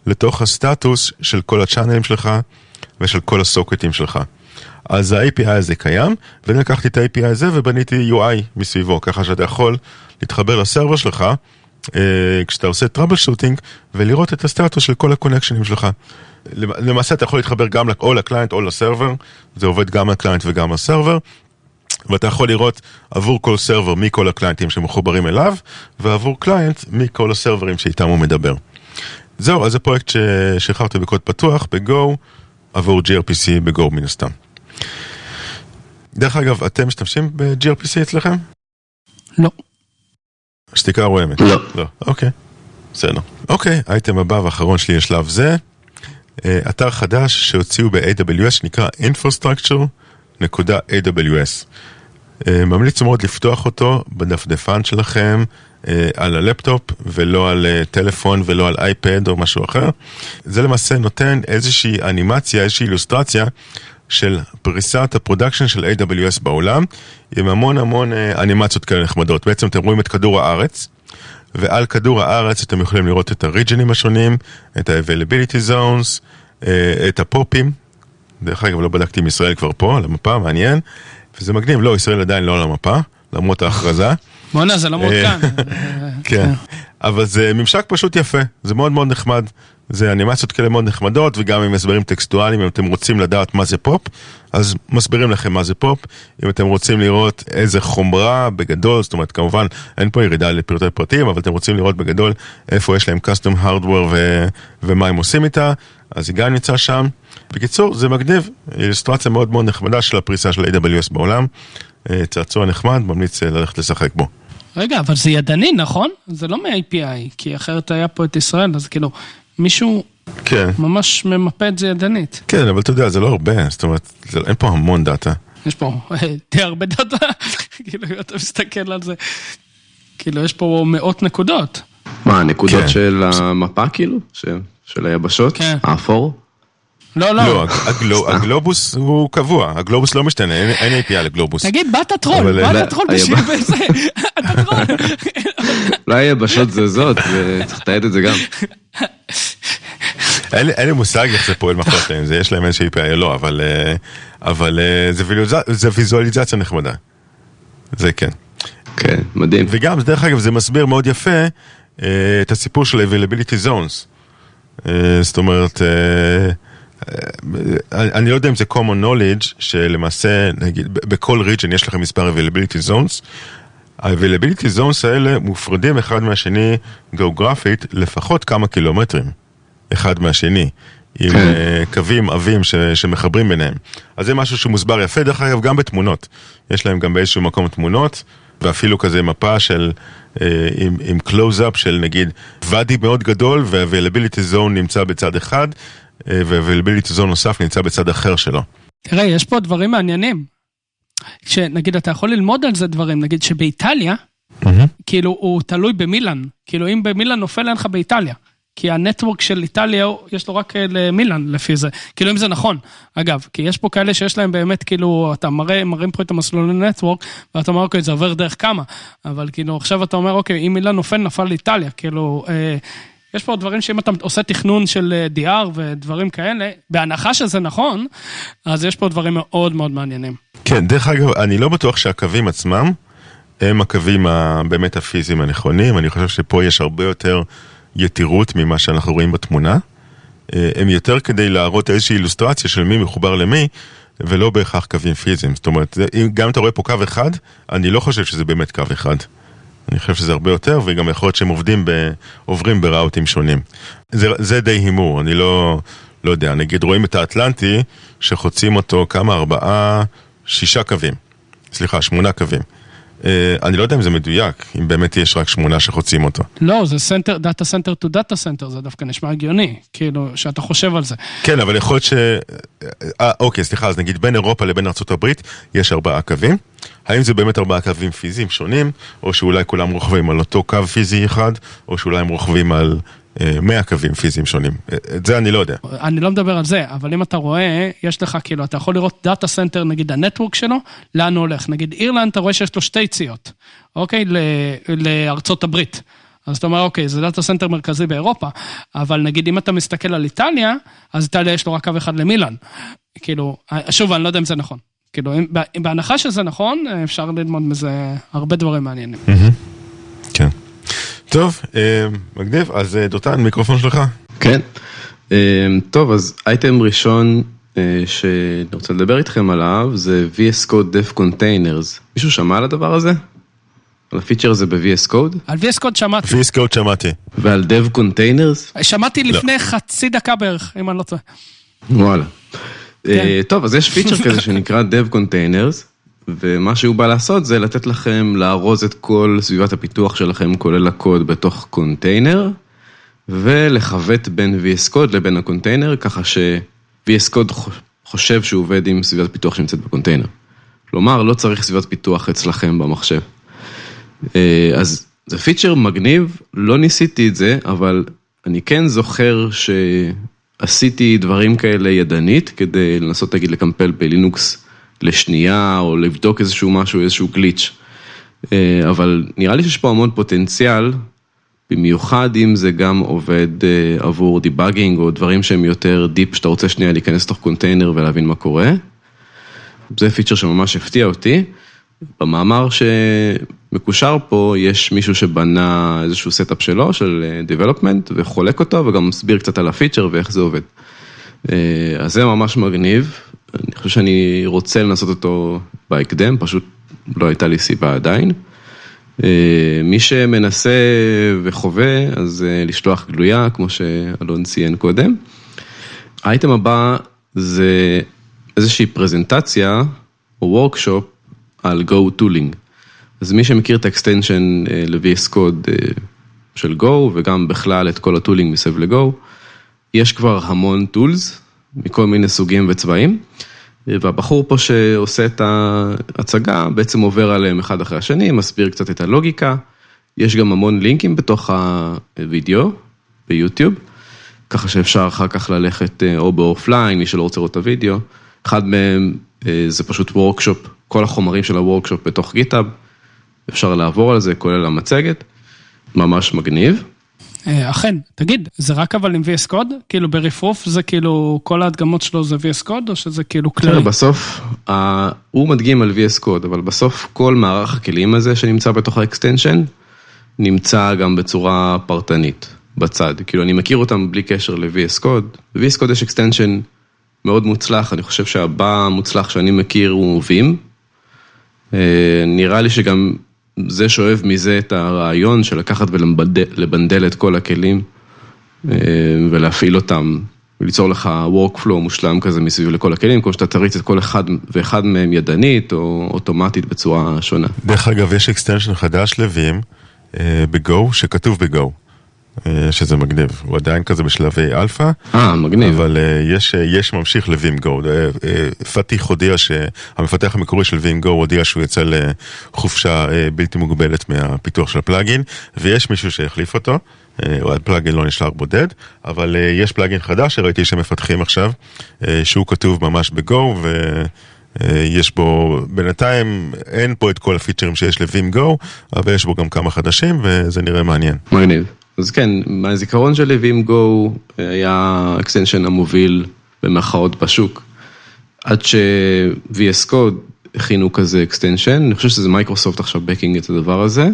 לתוך הסטטוס של כל ה channelים שלך ושל כל ה socketים שלך. אז ה-API הזה קיים, ואני לקחתי את ה-API הזה ובניתי UI מסביבו, ככה שאתה יכול להתחבר ל server שלך. אה, כשאתה עושה troubleshooting ולראות את הסטטוס של כל ה connectionים שלך. למעשה אתה יכול להתחבר גם או ל client או ל server, זה עובד גם ל client וגם ל server. ואתה יכול לראות עבור כל server מי כל ה clientים שמחוברים אליו, ועבור client מי כל ה serverים שאיתם הוא מדבר. זהו, אז זה פרויקט ששחררתי בקוד פתוח, ב-Go, עבור gRPC ב-Go מן הסתם. דרך אגב, אתם משתמשים ב-gRPC אצלכם? לא. שתיקה רועמת. לא. לא, אוקיי. בסדר. אוקיי, האייטם הבא והאחרון שלי לשלב זה, אה, אתר חדש שהוציאו ב-AWS שנקרא infrastructure.aws. אה, ממליץ מאוד לפתוח אותו בדפדפן שלכם אה, על הלפטופ ולא על טלפון ולא על iPad או משהו אחר. זה למעשה נותן איזושהי אנימציה, איזושהי אילוסטרציה של פריסת ה production של AWS בעולם, עם המון המון אה, אנימציות כאלה נחמדות. בעצם אתם רואים את כדור הארץ, ועל כדור הארץ אתם יכולים לראות את ה regionים השונים, את ה-availability zones, אה, את ה POPים. דרך אגב, לא בדקתי אם ישראל כבר פה, על המפה, מעניין. וזה מגניב, לא, ישראל עדיין לא על המפה, למרות ההכרזה. בואנה, זה לא מעודכן. כן, אבל זה ממשק פשוט יפה, זה מאוד מאוד נחמד. זה אנימציות כאלה מאוד נחמדות וגם עם הסברים טקסטואליים אם אתם רוצים לדעת מה זה פופ אז מסבירים לכם מה זה פופ אם אתם רוצים לראות איזה חומרה בגדול זאת אומרת כמובן אין פה ירידה לפרטי פרטים אבל אתם רוצים לראות בגדול איפה יש להם custom hardware ו- ומה הם עושים איתה אז היא גם נמצא שם. בקיצור זה מגניב אילוסטרציה מאוד מאוד נחמדה של הפריסה של AWS בעולם אה, צעצוע נחמד ממליץ אה, ללכת לשחק בו. רגע, אבל זה ידני, נכון? זה לא מ-API, כי אחרת היה פה את ישראל, אז כאילו, מישהו כן. ממש ממפה את זה ידנית. כן, אבל אתה יודע, זה לא הרבה, זאת אומרת, זה, אין פה המון דאטה. יש פה די הרבה דאטה, [LAUGHS] כאילו, אם אתה מסתכל על זה, כאילו, יש פה מאות נקודות. מה, הנקודות כן. של המפה כאילו? של, של היבשות? כן. האפור? לא, לא. לא, הגלו, הגלובוס הוא קבוע, הגלובוס לא משתנה, אין, אין API לגלובוס. תגיד, באת troll, אבל, באת אה, troll בשביל זה, [LAUGHS] אתה troll. [LAUGHS] אולי היבשות זזות, וצריך לתעד את זה גם. [LAUGHS] אין, לי- אין לי מושג איך זה פועל מאחורי זה יש להם איזושהי API או לא, אבל, אה, אבל אה, זה, ויזואליזציה, זה נחמדה. זה כן. כן, מדהים. וגם, דרך אגב, זה מסביר מאוד יפה אה, את הסיפור של availability zones. אה, זאת אומרת, אה, אה, אני לא יודע אם זה common knowledge, שלמעשה, נגיד, בכל region יש לכם מספר availability zones. ה-availability zones האלה מופרדים אחד מהשני גיאוגרפית לפחות כמה קילומטרים אחד מהשני. עם כן. אה, קווים עבים ש- שמחברים ביניהם. אז זה משהו שמוסבר יפה, דרך אגב, גם בתמונות. יש להם גם באיזשהו מקום תמונות, ואפילו כזה מפה של, אה, עם, עם קלוז-אפ של נגיד ואדי מאוד גדול, ו-availability zone נמצא בצד אחד, אה, ו-availability zone נוסף נמצא בצד אחר שלו. תראה, יש פה דברים מעניינים. שנגיד, אתה יכול ללמוד על זה דברים, נגיד שבאיטליה, כאילו, הוא תלוי במילאן. כאילו, אם במילאן נופל, אין לך באיטליה. כי ה network של איטליה, יש לו רק אה, למילאן לפי זה. כאילו, אם זה נכון. אגב, כי יש פה כאלה שיש להם באמת, כאילו, אתה מראה, מראים פה את המסלולי network, ואתה אומר, אוקיי, זה עובר דרך כמה. אבל כאילו, עכשיו אתה אומר, אוקיי, אם מילאן נופל, נפל לאיטליה. כאילו, אה, יש פה דברים שאם אתה עושה תכנון של אה, DR ודברים כאלה, בהנחה שזה נכון, אז יש פה דברים מאוד מאוד מעניינים. כן, דרך אגב, אני לא בטוח שהקווים עצמם הם הקווים הבאמת הפיזיים הנכונים, אני חושב שפה יש הרבה יותר יתירות ממה שאנחנו רואים בתמונה. אה, הם יותר כדי להראות איזושהי אילוסטרציה של מי מחובר למי, ולא בהכרח קווים פיזיים. זאת אומרת, גם אם אתה רואה פה קו אחד, אני לא חושב שזה באמת קו אחד. אני חושב שזה הרבה יותר, וגם יכול להיות שהם עובדים ב... עוברים ב routeים שונים. זה, זה די הימור, אני לא, לא יודע, נגיד רואים את האטלנטי, שחוצים אותו כמה, ארבעה, שישה קווים. סליחה, שמונה קווים. Uh, אני לא יודע אם זה מדויק, אם באמת יש רק שמונה שחוצים אותו. לא, זה center, data center to data center, זה דווקא נשמע הגיוני, כאילו, שאתה חושב על זה. כן, אבל יכול להיות ש... אה, אוקיי, סליחה, אז נגיד בין אירופה לבין ארה"ב יש ארבעה קווים. האם זה באמת ארבעה קווים פיזיים שונים, או שאולי כולם רוכבים על אותו קו פיזי אחד, או שאולי הם רוכבים על 100 אה, קווים פיזיים שונים. אה, את זה אני לא יודע. אני לא מדבר על זה, אבל אם אתה רואה, יש לך כאילו, אתה יכול לראות data center, נגיד ה network שלו, לאן הוא הולך. נגיד אירלנד, אתה רואה שיש לו שתי ציות, אוקיי? לארצות הברית. אז אתה אומר, אוקיי, זה data center מרכזי באירופה, אבל נגיד אם אתה מסתכל על איטליה, אז איטליה יש לו רק קו אחד למילאן. כאילו, שוב, אני לא יודע אם זה נכון. כאילו, בהנחה שזה נכון, אפשר ללמוד מזה הרבה דברים מעניינים. כן. טוב, אה, מגניב, אז אה, דותן, מיקרופון שלך. כן. אה, טוב, אז אייטם ראשון שאני רוצה לדבר איתכם עליו זה VS Code Dev Containers. מישהו שמע על הדבר הזה? על ה feature הזה ב-VS Code? על VS Code שמעתי. VS Code שמעתי. ועל Dev Containers? שמעתי לא. לפני חצי דקה בערך, אם אני לא טועה. וואלה. כן. טוב, אז יש feature [LAUGHS] כזה שנקרא Dev Containers. ומה שהוא בא לעשות זה לתת לכם לארוז את כל סביבת הפיתוח שלכם, כולל הקוד, בתוך קונטיינר, ולכבט בין VS Code לבין הקונטיינר, ככה ש-VS Code חושב שהוא עובד עם סביבת פיתוח שנמצאת בקונטיינר. כלומר, לא צריך סביבת פיתוח אצלכם במחשב. אה, אז זה feature מגניב, לא ניסיתי את זה, אבל אני כן זוכר שעשיתי דברים כאלה ידנית, כדי לנסות, נגיד, לקמפל בלינוקס לשנייה, או לבדוק איזשהו משהו, איזשהו glitch. אה, אבל נראה לי שיש פה המון פוטנציאל, במיוחד אם זה גם עובד אה, עבור debugging, או דברים שהם יותר deep, שאתה רוצה שנייה להיכנס לתוך קונטיינר ולהבין מה קורה. זה feature שממש הפתיע אותי. במאמר שמקושר פה, יש מישהו שבנה איזשהו setup שלו, של אה, development, וחולק אותו, וגם מסביר קצת על ה feature ואיך זה עובד. אז זה ממש מגניב, אני חושב שאני רוצה לנסות אותו בהקדם, פשוט לא הייתה לי סיבה עדיין. אה, מי שמנסה וחווה, אז אה, לשלוח גלויה, כמו שאלון ציין קודם. האייטם הבא זה איזושהי פרזנטציה או workshop על Go Tooling. אז מי שמכיר את ה extension אה, ל-VS Code של Go וגם בכלל את כל ה tooling מסביב ל-Go, יש כבר המון tools מכל מיני סוגים וצבעים. והבחור פה שעושה את ההצגה בעצם עובר עליהם אחד אחרי השני, מסביר קצת את הלוגיקה. יש גם המון לינקים בתוך הוידאו ביוטיוב, ככה שאפשר אחר כך ללכת אה, או ב offline, מי שלא רוצה לראות את הוידאו. אחד מהם אה, זה פשוט workshop, כל החומרים של ה workshop בתוך GitHub, אפשר לעבור על זה, כולל המצגת, ממש מגניב. אה, אכן, תגיד, זה רק אבל עם VS Code? כאילו ברפרוף זה כאילו כל ההדגמות שלו זה VS Code או שזה כאילו כללי? בסוף, הוא מדגים על VS Code, אבל בסוף כל מערך הכלים הזה שנמצא בתוך ה extension, נמצא גם בצורה פרטנית, בצד. כאילו אני מכיר אותם בלי קשר ל-VS Code. ב-VS Code יש extension מאוד מוצלח, אני חושב שהבא המוצלח שאני מכיר הוא Vim. אה, נראה לי שגם זה שואב מזה את הרעיון של לקחת ול bundle את כל הכלים אה, ולהפעיל אותם, וליצור לך workflow מושלם כזה מסביב לכל הכלים, כמו שאתה תריץ את כל אחד ואחד מהם ידנית או אוטומטית בצורה שונה. דרך אגב, יש extension חדש ל Vim אה, ב Go, שכתוב ב Go. אה, שזה מגניב, הוא עדיין כזה בשלבי אלפא. אה, מגניב. אבל אה, יש, אה, יש ממשיך ל vim-go. פתיח הודיע שהמפתח המקורי של vim-go הודיע שהוא יצא לחופשה בלתי מוגבלת מהפיתוח של ה plugin, ויש מישהו שהחליף אותו. ה plugin לא נשאר בודד, אבל יש plugin חדש שראיתי שמפתחים עכשיו, שהוא כתוב ממש ב Go, ויש בו, בינתיים אין פה את כל הפיצ'רים שיש ל vim-go, אבל יש בו גם כמה חדשים, וזה נראה מעניין. מגניב. אז כן, מהזיכרון שלי vim-go היה ה extension המוביל במרכאות בשוק. עד ש-VS Code הכינו כזה extension, אני חושב שזה מייקרוסופט עכשיו backing את הדבר הזה,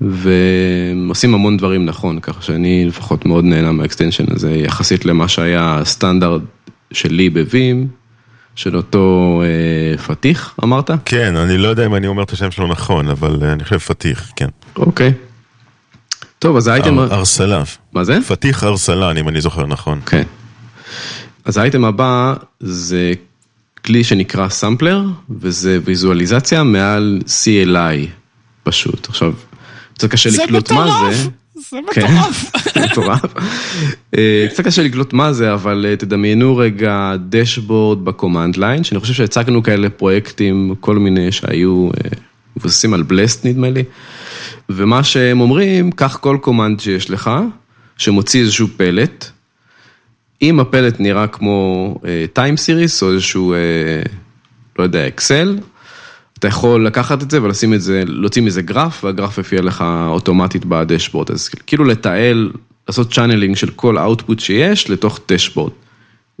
והם עושים המון דברים נכון, ככה שאני לפחות מאוד נהנה מה extension הזה, יחסית למה שהיה הסטנדרט שלי בווים, של אותו אה, פתיח, אמרת? כן, אני לא יודע אם אני אומר את השם שלו נכון, אבל אה, אני חושב פתיח, כן. אוקיי. טוב, אז האייטם... אר- ארסלן. מה זה? פתיח ארסלן, אם אני זוכר נכון. כן. אז האייטם הבא זה כלי שנקרא סמפלר, וזה ויזואליזציה מעל CLI, פשוט. עכשיו, קצת קשה לקלוט מה! זה. זה כן, [LAUGHS] מטורף. אה, קצת קשה לקלוט מה זה, אבל אה, תדמיינו רגע dashboard ב command line, שאני חושב שהצגנו כאלה פרויקטים, כל מיני שהיו אה, מבוססים על blessed נדמה לי, ומה שהם אומרים, קח כל command שיש לך, שמוציא איזשהו פלט, אם הפלט נראה כמו time series או איזשהו, אה, לא יודע, Excel, אתה יכול לקחת את זה ולשים את זה, להוציא מזה גרף, והגרף יופיע לך אוטומטית ב dashboard. אז כאילו לתעל, לעשות channeling של כל ה output שיש לתוך dashboard.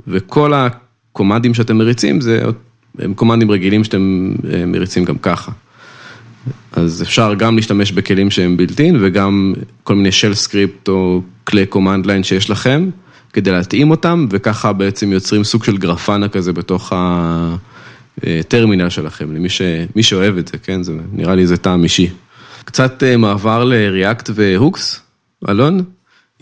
וכל הקומנדים שאתם מריצים, זה הם קומנדים רגילים שאתם אה, מריצים גם ככה. אז אפשר גם להשתמש בכלים שהם built-in וגם כל מיני של script או כלי command line שיש לכם, כדי להתאים אותם, וככה בעצם יוצרים סוג של Grafana כזה בתוך הטרמינל שלכם, למי ש... שאוהב את זה, כן? זה נראה לי איזה טעם אישי. קצת אה, מעבר ל React ו hooks, אלון?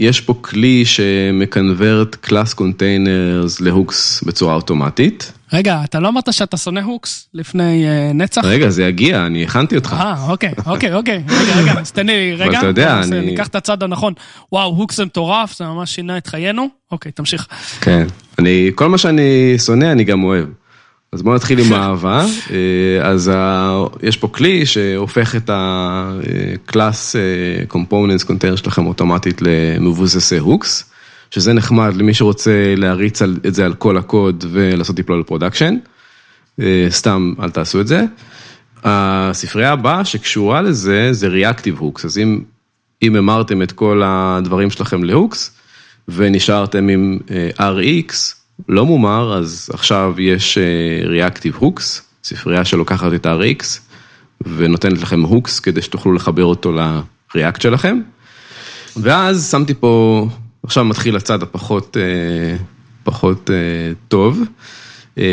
יש פה כלי שמקנברט class containers ל hooks בצורה אוטומטית. רגע, אתה לא אמרת שאתה שונא hooks לפני אה, נצח? רגע, זה יגיע, אני הכנתי אותך. אה, אוקיי, אוקיי, אוקיי, רגע, רגע, אז תן לי רגע. אתה יודע, אה, אני- ניקח את הצד הנכון. וואו, hooks זה מטורף, זה ממש שינה את חיינו. אוקיי, תמשיך. כן, אני, כל מה שאני שונא אני גם אוהב. אז בואו נתחיל עם האהבה. אה, אז ה- יש פה כלי שהופך את ה-class אה, components container שלכם אוטומטית למבוססי hooks, שזה נחמד למי שרוצה להריץ את זה על כל הקוד ולעשות deploy ל production. אה, סתם, אל תעשו את זה. הספרייה הבאה שקשורה לזה זה Reactive Hooks, אז אם, אם המרתם את כל הדברים שלכם ל hooks ונשארתם עם אה, RX לא מומר, אז עכשיו יש אה, Reactive Hooks, ספרייה שלוקחת את RX ונותנת לכם הוקס כדי שתוכלו לחבר אותו ל-React שלכם. ואז שמתי פה, עכשיו מתחיל הצד הפחות אה, פחות אה, טוב.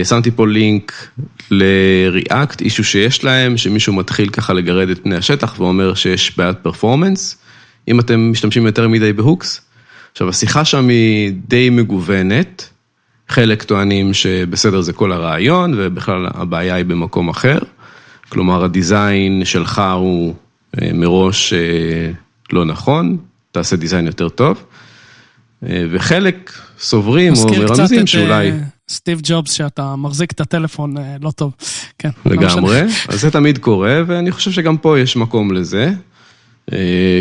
שמתי פה לינק ל-React, אישו שיש להם, שמישהו מתחיל ככה לגרד את פני השטח ואומר שיש בעיית פרפורמנס, אם אתם משתמשים יותר מדי ב hooks. עכשיו, השיחה שם היא די מגוונת, חלק טוענים שבסדר זה כל הרעיון, ובכלל הבעיה היא במקום אחר. כלומר, ה design שלך הוא אה, מראש אה, לא נכון, תעשה design יותר טוב. אה, וחלק סוברים או מרמזים שאולי... סטיב ג'ובס, שאתה מחזיק את הטלפון לא טוב. כן, לא. לגמרי, [LAUGHS] אז זה תמיד קורה, ואני חושב שגם פה יש מקום לזה,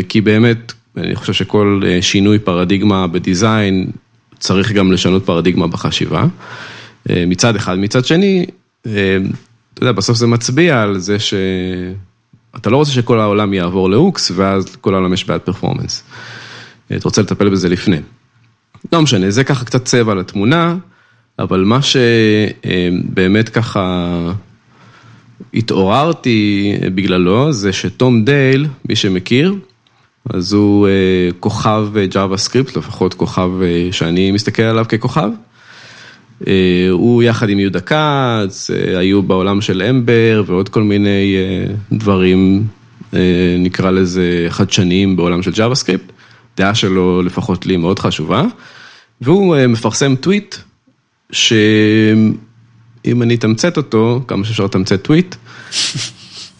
כי באמת, אני חושב שכל שינוי פרדיגמה בדיזיין, צריך גם לשנות פרדיגמה בחשיבה, אה, מצד אחד. מצד שני, אה, אתה יודע, בסוף זה מצביע על זה שאתה לא רוצה שכל העולם יעבור להוקס, ואז כל העולם יש בעיית פרפורמנס. אה, אתה רוצה לטפל בזה לפני. לא משנה, זה ככה קצת צבע לתמונה, אבל מה שבאמת ככה התעוררתי בגללו, זה שתום דייל, מי שמכיר, אז הוא אה, כוכב JavaScript, לפחות כוכב אה, שאני מסתכל עליו ככוכב. אה, הוא יחד עם יהודה כץ, היו בעולם של Ember ועוד כל מיני דברים, נקרא לזה חדשניים בעולם של JavaScript. דעה שלו, לפחות לי, מאוד חשובה. והוא מפרסם טוויט, שאם אני אתמצת אותו, כמה שאפשר לתמצת טוויט,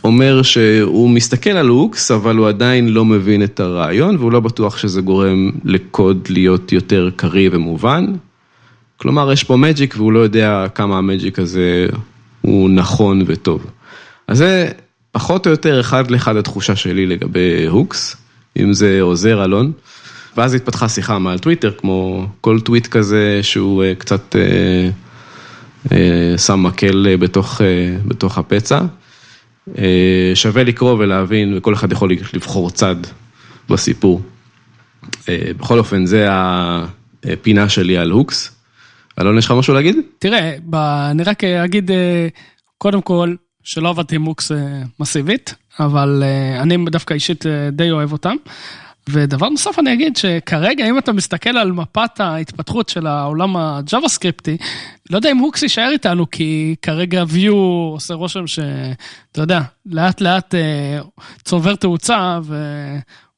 אומר שהוא מסתכל על הוקס, אבל הוא עדיין לא מבין את הרעיון, והוא לא בטוח שזה גורם לקוד להיות יותר קריא ומובן. כלומר, יש פה מג'יק והוא לא יודע כמה המג'יק הזה הוא נכון וטוב. אז זה פחות או יותר אחד לאחד התחושה שלי לגבי הוקס, אם זה עוזר אלון. ואז התפתחה שיחה מעל טוויטר, כמו כל טוויט כזה שהוא אה, קצת אה, אה, שם מקל אה, בתוך, אה, בתוך הפצע. אה, שווה לקרוא ולהבין, וכל אחד יכול לבחור צד בסיפור. אה, בכל אופן, זה הפינה שלי על הוקס. אלון, יש לך משהו להגיד? תראה, ב... אני רק אגיד, אה, קודם כל, שלא עבדתי עם מוקס אה, מסיבית, אבל אני דווקא אישית די אוהב אותם. ודבר נוסף אני אגיד שכרגע אם אתה מסתכל על מפת ההתפתחות של העולם הג'אווה סקריפטי, לא יודע אם הוקס יישאר איתנו כי כרגע view עושה רושם שאתה יודע, לאט לאט אה, צובר תאוצה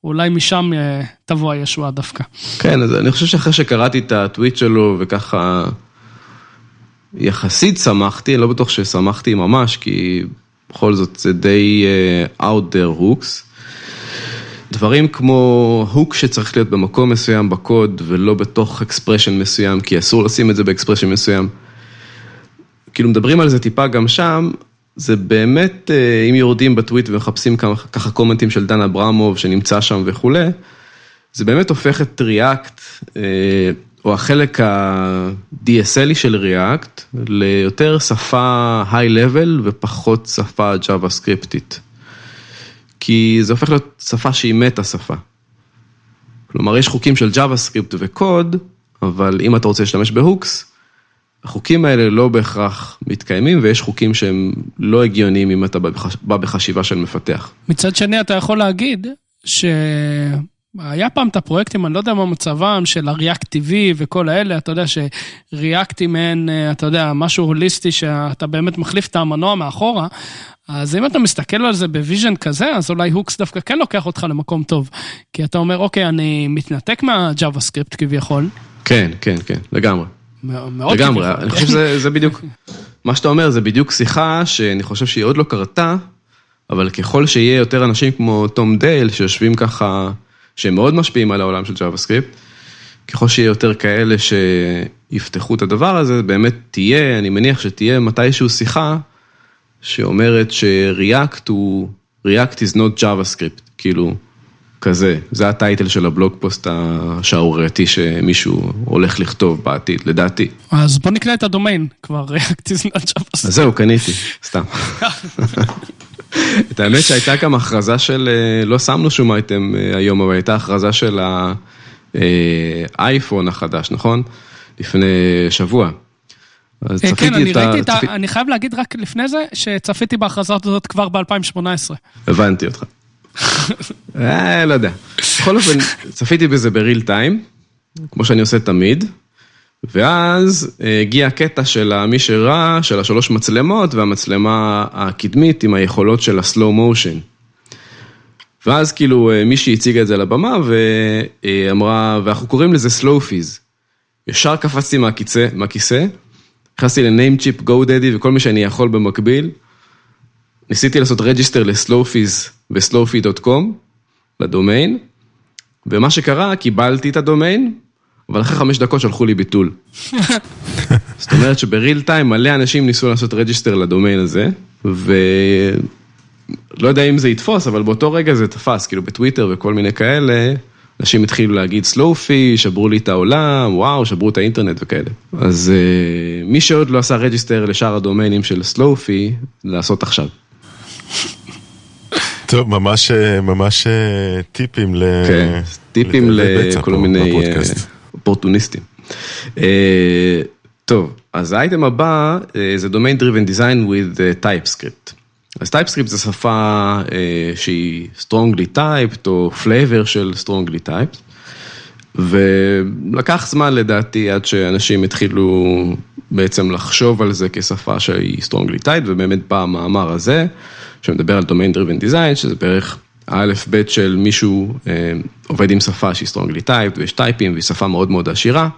ואולי משם אה, תבוא הישועה דווקא. כן, אז אני חושב שאחרי שקראתי את הטוויט שלו וככה יחסית שמחתי, לא בטוח ששמחתי ממש כי בכל זאת זה די uh, out there hooks. דברים כמו hook שצריך להיות במקום מסוים בקוד ולא בתוך expression מסוים, כי אסור לשים את זה ב expression מסוים. כאילו מדברים על זה טיפה גם שם, זה באמת, אה, אם יורדים בטוויט ומחפשים ככה קומנטים של דן אברמוב שנמצא שם וכולי, זה באמת הופך את React, אה, או החלק ה-DSL י של React, ליותר שפה high-level ופחות שפה ג'אווה סקריפטית. כי זה הופך להיות שפה שהיא מטה שפה. כלומר, יש חוקים של JavaScript וקוד, אבל אם אתה רוצה להשתמש ב hooks, החוקים האלה לא בהכרח מתקיימים, ויש חוקים שהם לא הגיוניים אם אתה בא בחשיבה של מפתח. מצד שני, אתה יכול להגיד ש... היה פעם את הפרויקטים, אני לא יודע מה מצבם, של ה-React TV וכל האלה, אתה יודע ש-React מעין, אתה יודע, משהו הוליסטי שאתה באמת מחליף את המנוע מאחורה, אז אם אתה מסתכל על זה ב vision כזה, אז אולי hooks דווקא כן לוקח אותך למקום טוב. כי אתה אומר, אוקיי, אני מתנתק מה JavaScript כביכול. כן, כן, כן, לגמרי. מאוד לגמרי, כביכול. אני חושב שזה בדיוק, מה שאתה אומר זה בדיוק שיחה שאני חושב שהיא עוד לא קרתה, אבל ככל שיהיה יותר אנשים כמו תום דייל שיושבים ככה, שהם מאוד משפיעים על העולם של JavaScript, ככל שיהיה יותר כאלה שיפתחו את הדבר הזה, באמת תהיה, אני מניח שתהיה מתישהו שיחה שאומרת ש-React הוא, React is not JavaScript, כאילו, כזה, זה ה title של ה blog post השערורייתי שמישהו הולך לכתוב בעתיד, לדעתי. אז בוא נקנה את הדומיין, כבר React is not JavaScript. אז זהו, קניתי, סתם. את האמת שהייתה גם הכרזה של, אה, לא שמנו שום אייטם אה, היום, אבל הייתה הכרזה של האייפון אה, החדש, נכון? לפני שבוע. אז צפיתי כן, אני ראיתי את ה... אני חייב להגיד רק לפני זה, שצפיתי בהכרזה הזאת כבר ב-2018. הבנתי אותך. [LAUGHS] אה, לא יודע. בכל אופן, צפיתי בזה ב real time, כמו שאני עושה תמיד, ואז אה, הגיע הקטע של מי שראה, של השלוש מצלמות והמצלמה הקדמית עם היכולות של ה slow motion. ואז כאילו אה, מישהי הציגה את זה לבמה ואמרה, ואנחנו קוראים לזה slofies. ישר קפצתי מהכיסא, נכנסתי ל Namecheap, GoDaddy וכל מה שאני יכול במקביל. ניסיתי לעשות register ל slofies ו slofie.com, לדומיין, ומה שקרה, קיבלתי את הדומיין, אבל אחרי חמש דקות שלחו לי ביטול. [LAUGHS] זאת אומרת שב real time מלא אנשים ניסו לעשות register לדומיין הזה, ולא יודע אם זה יתפוס, אבל באותו רגע זה תפס, כאילו בטוויטר וכל מיני כאלה, אנשים התחילו להגיד slofie, שברו לי את העולם, וואו, שברו את האינטרנט וכאלה. אז uh, מי שעוד לא עשה register לשאר הדומיינים של slofie, לעשות עכשיו. טוב, ממש, ממש אה, טיפים ל... כן, טיפים לכל מיני אה, אופורטוניסטים. טוב, אז האייטם הבא זה Domain Driven Design with TypeScript. אז TypeScript זה שפה אה, שהיא strongly typed או flavor של strongly typed, ולקח זמן לדעתי עד שאנשים התחילו בעצם לחשוב על זה כשפה שהיא strongly typed, ובאמת בא המאמר הזה, שמדבר על domain driven design, שזה בערך האלף בית של מישהו אה, עובד עם שפה שהיא strongly typed, ויש טייפים, והיא שפה מאוד מאוד עשירה,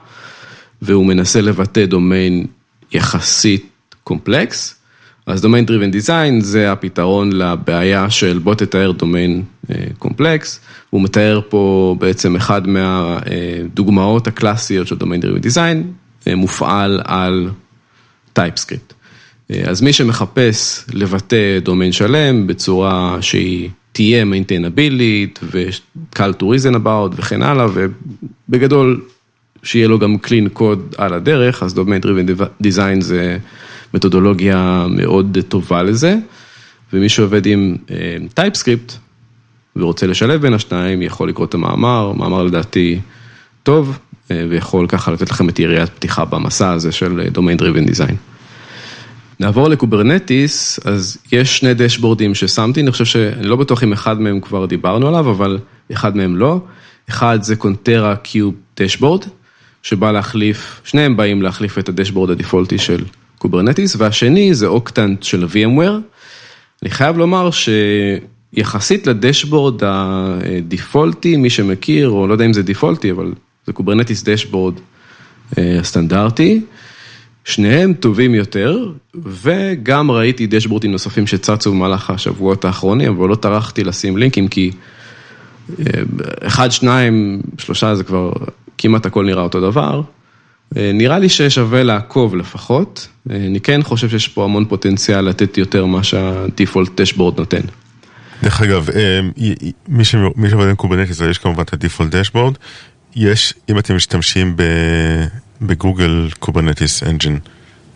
והוא מנסה לבטא דומיין יחסית קומפלקס. אז Domain Driven Design זה הפתרון לבעיה של בוא תתאר domain complex, הוא מתאר פה בעצם אחד מהדוגמאות הקלאסיות של Domain Driven Design, אה, מופעל על TypeScript. אה, אז מי שמחפש לבטא דומיין שלם בצורה שהיא תהיה מיינטיינבילית וקל to reason about וכן הלאה, ובגדול שיהיה לו גם clean code על הדרך, אז Domain Driven Design זה מתודולוגיה מאוד טובה לזה, ומי שעובד עם TypeScript אה, ורוצה לשלב בין השניים, יכול לקרוא את המאמר, מאמר לדעתי טוב, אה, ויכול ככה לתת לכם את יריית פתיחה במסע הזה של Domain Driven Design. נעבור ל Kubernetes, אז יש שני דשבורדים ששמתי, אני חושב שאני לא בטוח אם אחד מהם כבר דיברנו עליו, אבל אחד מהם לא. אחד זה קונטרה Kube dashboard, שבא להחליף, שניהם באים להחליף את ה dashboard הדפולטי של Kubernetes, והשני זה Octant של VMware. אני חייב לומר שיחסית ל dashboard הדפולטי, מי שמכיר, או לא יודע אם זה דפולטי, אבל זה Kubernetes dashboard סטנדרטי. שניהם טובים יותר, וגם ראיתי דשבורדים נוספים שצצו במהלך השבועות האחרונים, אבל לא טרחתי לשים לינקים, כי אה, אחד, שניים, שלושה זה כבר כמעט הכל נראה אותו דבר. אה, נראה לי ששווה לעקוב לפחות, אה, אני כן חושב שיש פה המון פוטנציאל לתת יותר מה שה default dashboard נותן. דרך אגב, מי שעובד עם Kubernetes, יש כמובן את ה default dashboard, יש, אם אתם משתמשים ב Google Kubernetes Engine,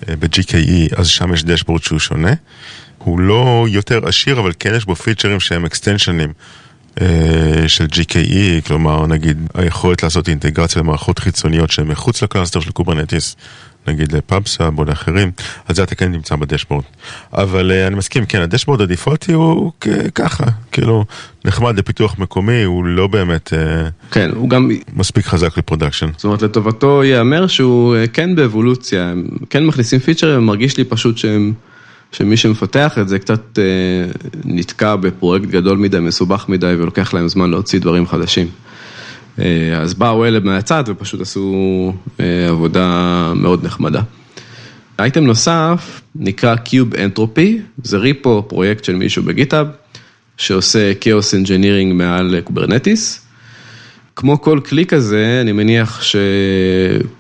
ב-GKE, אז שם יש dashboard שהוא שונה. הוא לא יותר עשיר, אבל כן יש בו פיצ'רים שהם אקסטנשנים אה, של GKE, כלומר נגיד היכולת לעשות אינטגרציה למערכות חיצוניות שהן מחוץ ל cluster של Kubernetes, נגיד ל Pub/Sub או לאחרים, אז זה אתה כן נמצא ב dashboard. אבל אה, אני מסכים, כן, ה dashboard הדפולטי הוא ככה, כאילו, נחמד לפיתוח מקומי, הוא לא באמת אה, כן, הוא גם... מספיק חזק ל production. זאת אומרת, לטובתו ייאמר שהוא כן באבולוציה, הם כן מכניסים פיצ'רים, מרגיש לי פשוט שהם... שמי שמפתח את זה קצת נתקע בפרויקט גדול מדי, מסובך מדי, ולוקח להם זמן להוציא דברים חדשים. אה, אז באו אלה מהצד ופשוט עשו אה, עבודה מאוד נחמדה. אייטם נוסף נקרא kube-entropy, זה repo, פרויקט של מישהו ב GitHub, שעושה Chaos Engineering מעל Kubernetes. כמו כל כלי כזה, אני מניח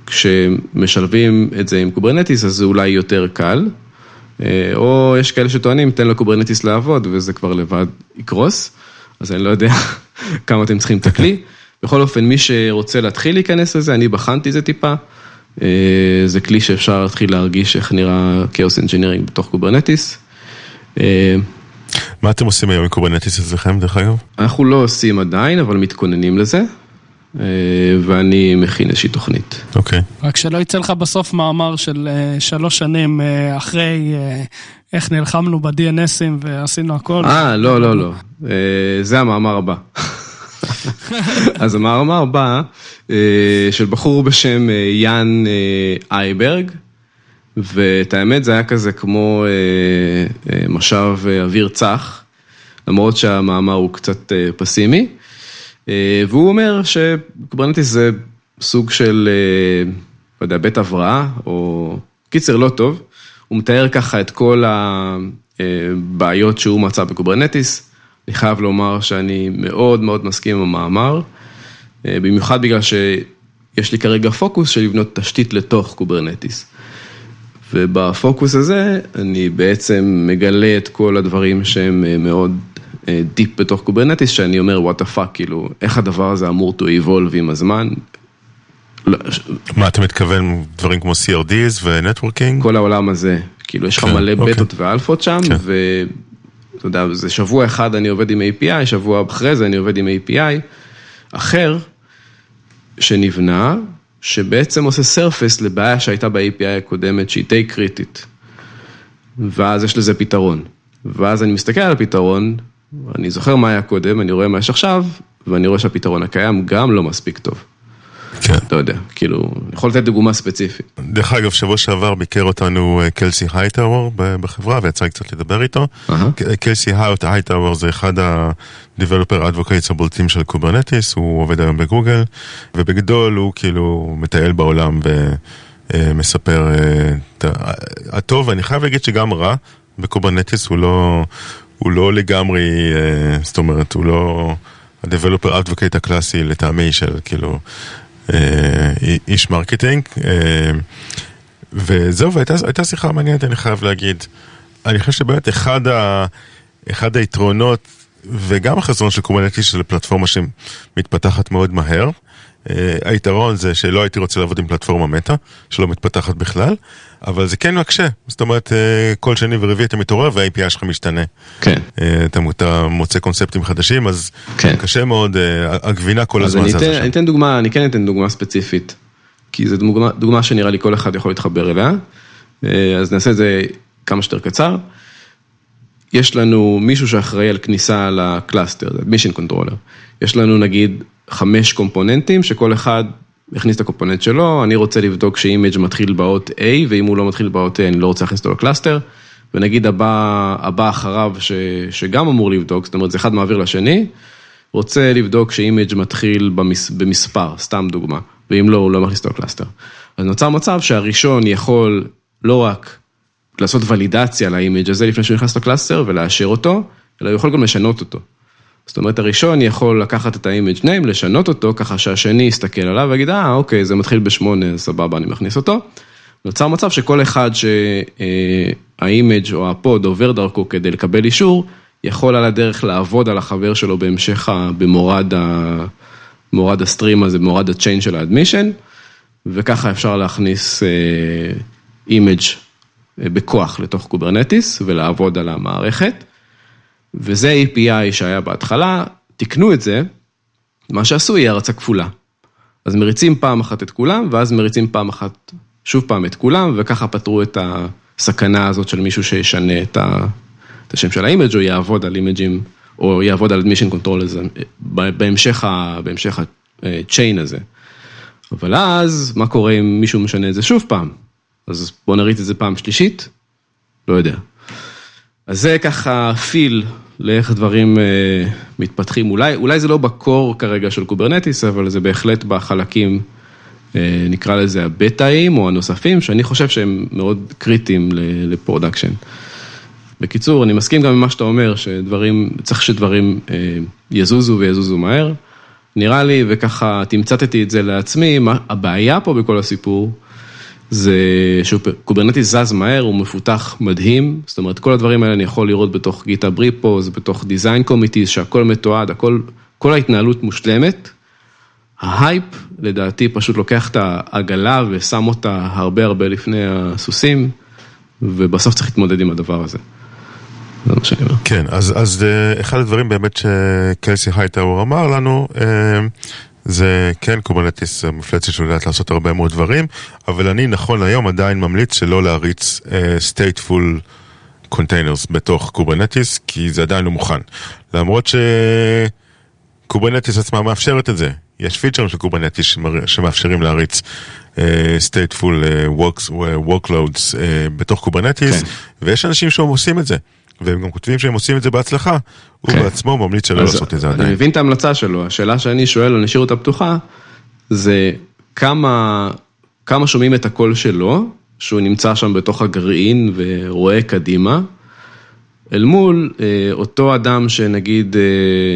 שכשמשלבים את זה עם Kubernetes, אז זה אולי יותר קל. אה, או יש כאלה שטוענים, תן ל Kubernetes לעבוד וזה כבר לבד יקרוס, אז אני לא יודע [LAUGHS] כמה אתם צריכים את הכלי. בכל אופן, מי שרוצה להתחיל להיכנס לזה, אני בחנתי זה טיפה. אה, זה כלי שאפשר להתחיל להרגיש איך נראה chaos engineering בתוך Kubernetes. אה, מה אתם עושים היום עם Kubernetes אצלכם, דרך אגב? אנחנו לא עושים עדיין, אבל מתכוננים לזה. אה, ואני מכין איזושהי תוכנית. אוקיי. רק שלא יצא לך בסוף מאמר של שלוש שנים אחרי איך נלחמנו ב-DNS ים ועשינו הכל. אה, לא, לא, לא. זה המאמר הבא. [LAUGHS] אז המאמר בא אה, של בחור בשם אה, יאן אה, אייברג, ואת האמת זה היה כזה כמו משב אוויר צח, למרות שהמאמר הוא קצת פסימי, והוא אומר ש Kubernetes זה סוג של, לא יודע, בית הבראה, או קיצר לא טוב, הוא מתאר ככה את כל הבעיות שהוא מצא ב Kubernetes. אני חייב לומר שאני מאוד מאוד מסכים עם המאמר, אה, במיוחד בגלל שיש לי כרגע פוקוס של לבנות תשתית לתוך Kubernetes. ובפוקוס הזה אני בעצם מגלה את כל הדברים שהם אה, מאוד deep בתוך Kubernetes, שאני אומר what the fuck, כאילו, איך הדבר הזה אמור to evolve עם הזמן. לא, מה אתה מתכוון, דברים כמו CRDs ו networking? כל העולם הזה, כאילו יש לך כן, מלא אוקיי. בטות ואלפות שם, כן. אתה יודע, זה שבוע אחד אני עובד עם API, שבוע אחרי זה אני עובד עם API אחר, שנבנה, שבעצם עושה surface לבעיה שהייתה ב-API הקודמת, שהיא די קריטית. ואז יש לזה פתרון. ואז אני מסתכל על הפתרון, אני זוכר מה היה קודם, אני רואה מה יש עכשיו, ואני רואה שהפתרון הקיים גם לא מספיק טוב. כן. אתה יודע, כאילו, אני יכול לתת דוגמה ספציפית. דרך אגב, שבוע שעבר ביקר אותנו אה, Kelsey Hightower בחברה, ויצא לי קצת לדבר איתו. Kelsey Hightower זה אחד ה-Developer Advocates הבולטים של Kubernetes, הוא עובד היום בגוגל, ובגדול הוא כאילו מטייל בעולם ומספר אה, את הטוב, ואני חייב להגיד שגם רע ב Kubernetes הוא לא, הוא לא לגמרי, אה, זאת אומרת, הוא לא... ה-Developer Advocate הקלאסי לטעמי של כאילו אה, איש marketing. אה, וזהו, והייתה שיחה מעניינת, אני חייב להגיד. אני חושב שבאמת אחד, ה, אחד היתרונות וגם החזון של community של פלטפורמה שמתפתחת מאוד מהר. אה, היתרון זה שלא הייתי רוצה לעבוד עם פלטפורמה מתה, שלא מתפתחת בכלל, אבל זה כן מקשה. זאת אומרת, אה, כל שני ורביעי אתה מתעורר וה-API שלך משתנה. כן. אה, אתה, אתה מוצא קונספטים חדשים, אז כן. קשה מאוד, הגבינה כל הזמן זזה שם. אני אתן דוגמה, אני כן אתן דוגמה ספציפית, כי זו דוגמה, דוגמה שנראה לי כל אחד יכול להתחבר אליה. אז נעשה את זה כמה שיותר קצר. יש לנו מישהו שאחראי על כניסה ל cluster, זה admission controller. יש לנו נגיד חמש קומפוננטים שכל אחד יכניס את ה component שלו, אני רוצה לבדוק ש image מתחיל באות A, ואם הוא לא מתחיל באות A אני לא רוצה להכניס אותו ל cluster. ונגיד הבא, הבא אחריו ש, שגם אמור לבדוק, זאת אומרת זה אחד מעביר לשני, רוצה לבדוק ש image מתחיל במס, במספר, סתם דוגמה, ואם לא, הוא לא מכניס אותו ל cluster. אז נוצר מצב שהראשון יכול לא רק לעשות ולידציה ל image הזה לפני שהוא נכנס ל cluster ולאשר אותו, אלא הוא יכול גם לשנות אותו. זאת אומרת, הראשון יכול לקחת את ה-image name, לשנות אותו, ככה שהשני יסתכל עליו ויגיד, אה, אוקיי, זה מתחיל בשמונה, סבבה, אני מכניס אותו. נוצר מצב שכל אחד שה image או ה pod עובר דרכו כדי לקבל אישור, יכול על הדרך לעבוד על החבר שלו בהמשך, במורד, ה, מורד ה stream הזה, במורד ה chain של ה admission, וככה אפשר להכניס image בכוח לתוך Kubernetes ולעבוד על המערכת. וזה API שהיה בהתחלה, תקנו את זה, מה שעשו היא הרצה כפולה. אז מריצים פעם אחת את כולם, ואז מריצים פעם אחת, שוב פעם את כולם, וככה פתרו את הסכנה הזאת של מישהו שישנה את, ה, את השם של ה image או יעבוד על אימג'ים, או יעבוד על admission control הזה, בהמשך ה-chain הזה. אבל אז, מה קורה אם מישהו משנה את זה שוב פעם? אז בוא נריץ את זה פעם שלישית? לא יודע. אז זה ככה feel לאיך דברים אה, מתפתחים, אולי, אולי זה לא ב core כרגע של Kubernetes, אבל זה בהחלט בחלקים, אה, נקרא לזה הבטאים או הנוספים, שאני חושב שהם מאוד קריטיים ל production. בקיצור, אני מסכים גם עם מה שאתה אומר, שדברים, צריך שדברים אה, יזוזו ויזוזו מהר. נראה לי, וככה תמצתתי את זה לעצמי, מה, הבעיה פה בכל הסיפור, זה ש Kubernetes זז מהר, הוא מפותח מדהים, זאת אומרת, כל הדברים האלה אני יכול לראות בתוך GitHub repos, בתוך design committees, שהכל מתועד, הכל, כל ההתנהלות מושלמת. ההייפ, לדעתי, פשוט לוקח את העגלה ושם אותה הרבה הרבה לפני הסוסים, ובסוף צריך להתמודד עם הדבר הזה. זה. כן, אז, אז אחד הדברים באמת ש Kelsey Hightower אמר לנו, זה כן Kubernetes מפלצת שיודעת לעשות הרבה מאוד דברים, אבל אני נכון היום עדיין ממליץ שלא להריץ uh, stateful containers בתוך Kubernetes, כי זה עדיין לא מוכן. למרות ש Kubernetes עצמה מאפשרת את זה. יש פיצ'רים של Kubernetes שמאפשרים להריץ uh, stateful uh, works, workloads uh, בתוך Kubernetes, כן. ויש אנשים שעושים את זה. והם גם כותבים שהם עושים את זה בהצלחה, הוא כן. בעצמו ממליץ שלא לעשות את זה עדיין. אני מבין את ההמלצה שלו, השאלה שאני שואל, אני אשאיר אותה פתוחה, זה כמה, כמה שומעים את הקול שלו, שהוא נמצא שם בתוך הגרעין ורואה קדימה, אל מול אה, אותו אדם שנגיד אה,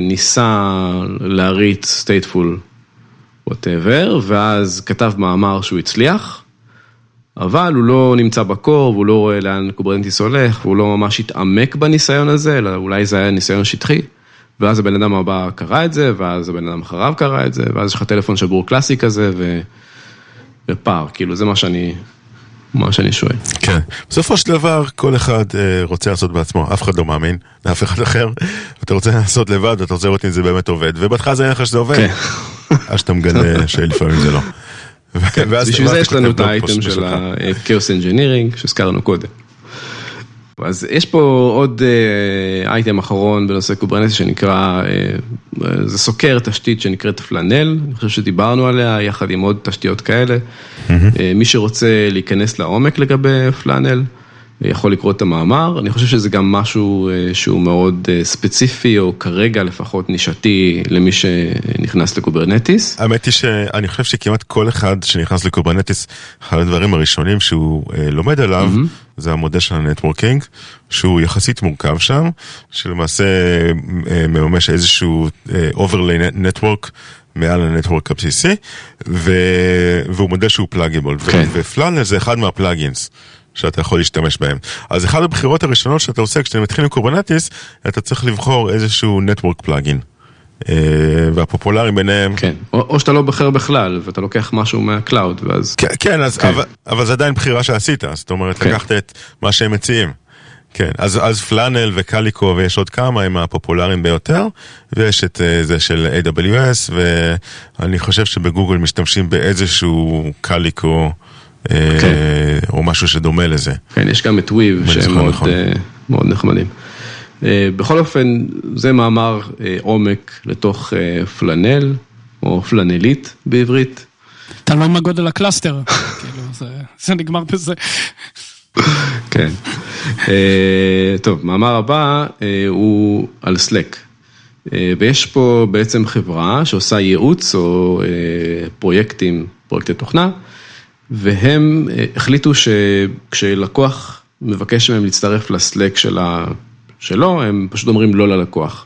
ניסה להריץ stateful whatever, ואז כתב מאמר שהוא הצליח, אבל הוא לא נמצא ב core, והוא לא רואה לאן Kubernetes הולך, והוא לא ממש התעמק בניסיון הזה, אלא אולי זה היה ניסיון שטחי. ואז הבן אדם הבא קרא את זה, ואז הבן אדם אחריו קרא את זה, ואז יש לך טלפון שבור קלאסי כזה, ו... ופער, כאילו זה מה שאני, מה שאני שואל. כן, בסופו של דבר כל אחד אה, רוצה לעשות בעצמו, אף אחד לא מאמין לאף אחד אחר, אתה רוצה לעשות לבד, ואתה רוצה לראות אם זה באמת עובד, ובהתחלה זה היה לך שזה עובד, כן. אז שאתה מגלה [LAUGHS] שלפעמים זה לא. כן, בשביל זה יש לנו את האייטם של ה-Chaos Engineering שהזכרנו קודם. אז יש פה עוד אייטם אחרון בנושא קוברנטי שנקרא, זה סוקר תשתית שנקראת פלנל, אני חושב שדיברנו עליה יחד עם עוד תשתיות כאלה. מי שרוצה להיכנס לעומק לגבי Flannel, יכול לקרוא את המאמר, אני חושב שזה גם משהו שהוא מאוד ספציפי, או כרגע לפחות נישתי למי שנכנס ל Kubernetes. האמת היא שאני חושב שכמעט כל אחד שנכנס ל Kubernetes, אחד הדברים הראשונים שהוא לומד עליו, mm-hmm. זה המודל של ה networking, שהוא יחסית מורכב שם, שלמעשה מממש איזשהו overlay network. מעל ה network הבסיסי, ו... והוא מודל שהוא pluggable, כן. ו Flannel זה אחד מה plugins. שאתה יכול להשתמש בהם. אז אחת הבחירות הראשונות שאתה עושה כשאתה מתחיל עם Kubernetes, אתה צריך לבחור איזשהו network plugin. והפופולרי ביניהם. כן, או, או שאתה לא בוחר בכלל ואתה לוקח משהו מה cloud ואז... כן, כן, אז, כן. אבל, אבל זה עדיין בחירה שעשית, זאת אומרת כן. לקחת את מה שהם מציעים. כן, אז, אז Flannel ו Calico ויש עוד כמה הם הפופולריים ביותר, ויש את זה של AWS, ואני חושב שבגוגל משתמשים באיזשהו Calico. כן. או משהו שדומה לזה. כן, יש גם את Weave, שהם מאוד, נכון. אה, מאוד נחמדים. אה, בכל אופן, זה מאמר אה, עומק לתוך אה, Flannel, או פלנלית בעברית. תלוי מה גודל ה cluster, כאילו, זה- זה נגמר בזה. כן. אה, טוב, מאמר הבא אה, הוא על סלק. אה, ויש פה בעצם חברה שעושה ייעוץ או אה, פרויקטים, פרויקטי תוכנה, והם אה, החליטו שכשלקוח מבקש מהם להצטרף לסלק של ה... שלו, הם פשוט אומרים לא ללקוח.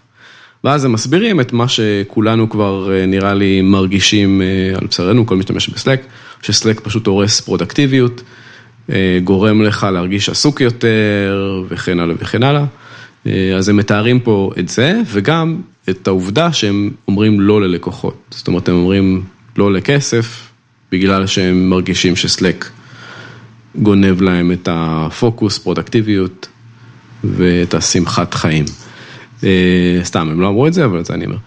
ואז הם מסבירים את מה שכולנו כבר אה, נראה לי מרגישים אה, על בשרנו, כל משתמש בסלק, שסלק פשוט הורס פרודקטיביות, גורם לך להרגיש עסוק יותר וכן הלאה וכן הלאה. אה, אז הם מתארים פה את זה, וגם את העובדה שהם אומרים לא ללקוחות. זאת אומרת, הם אומרים לא לכסף, בגלל שהם מרגישים שסלק גונב להם את הפוקוס, פרודקטיביות ואת השמחת חיים. אה, סתם, הם לא אמרו את זה, אבל את זה אני אומר.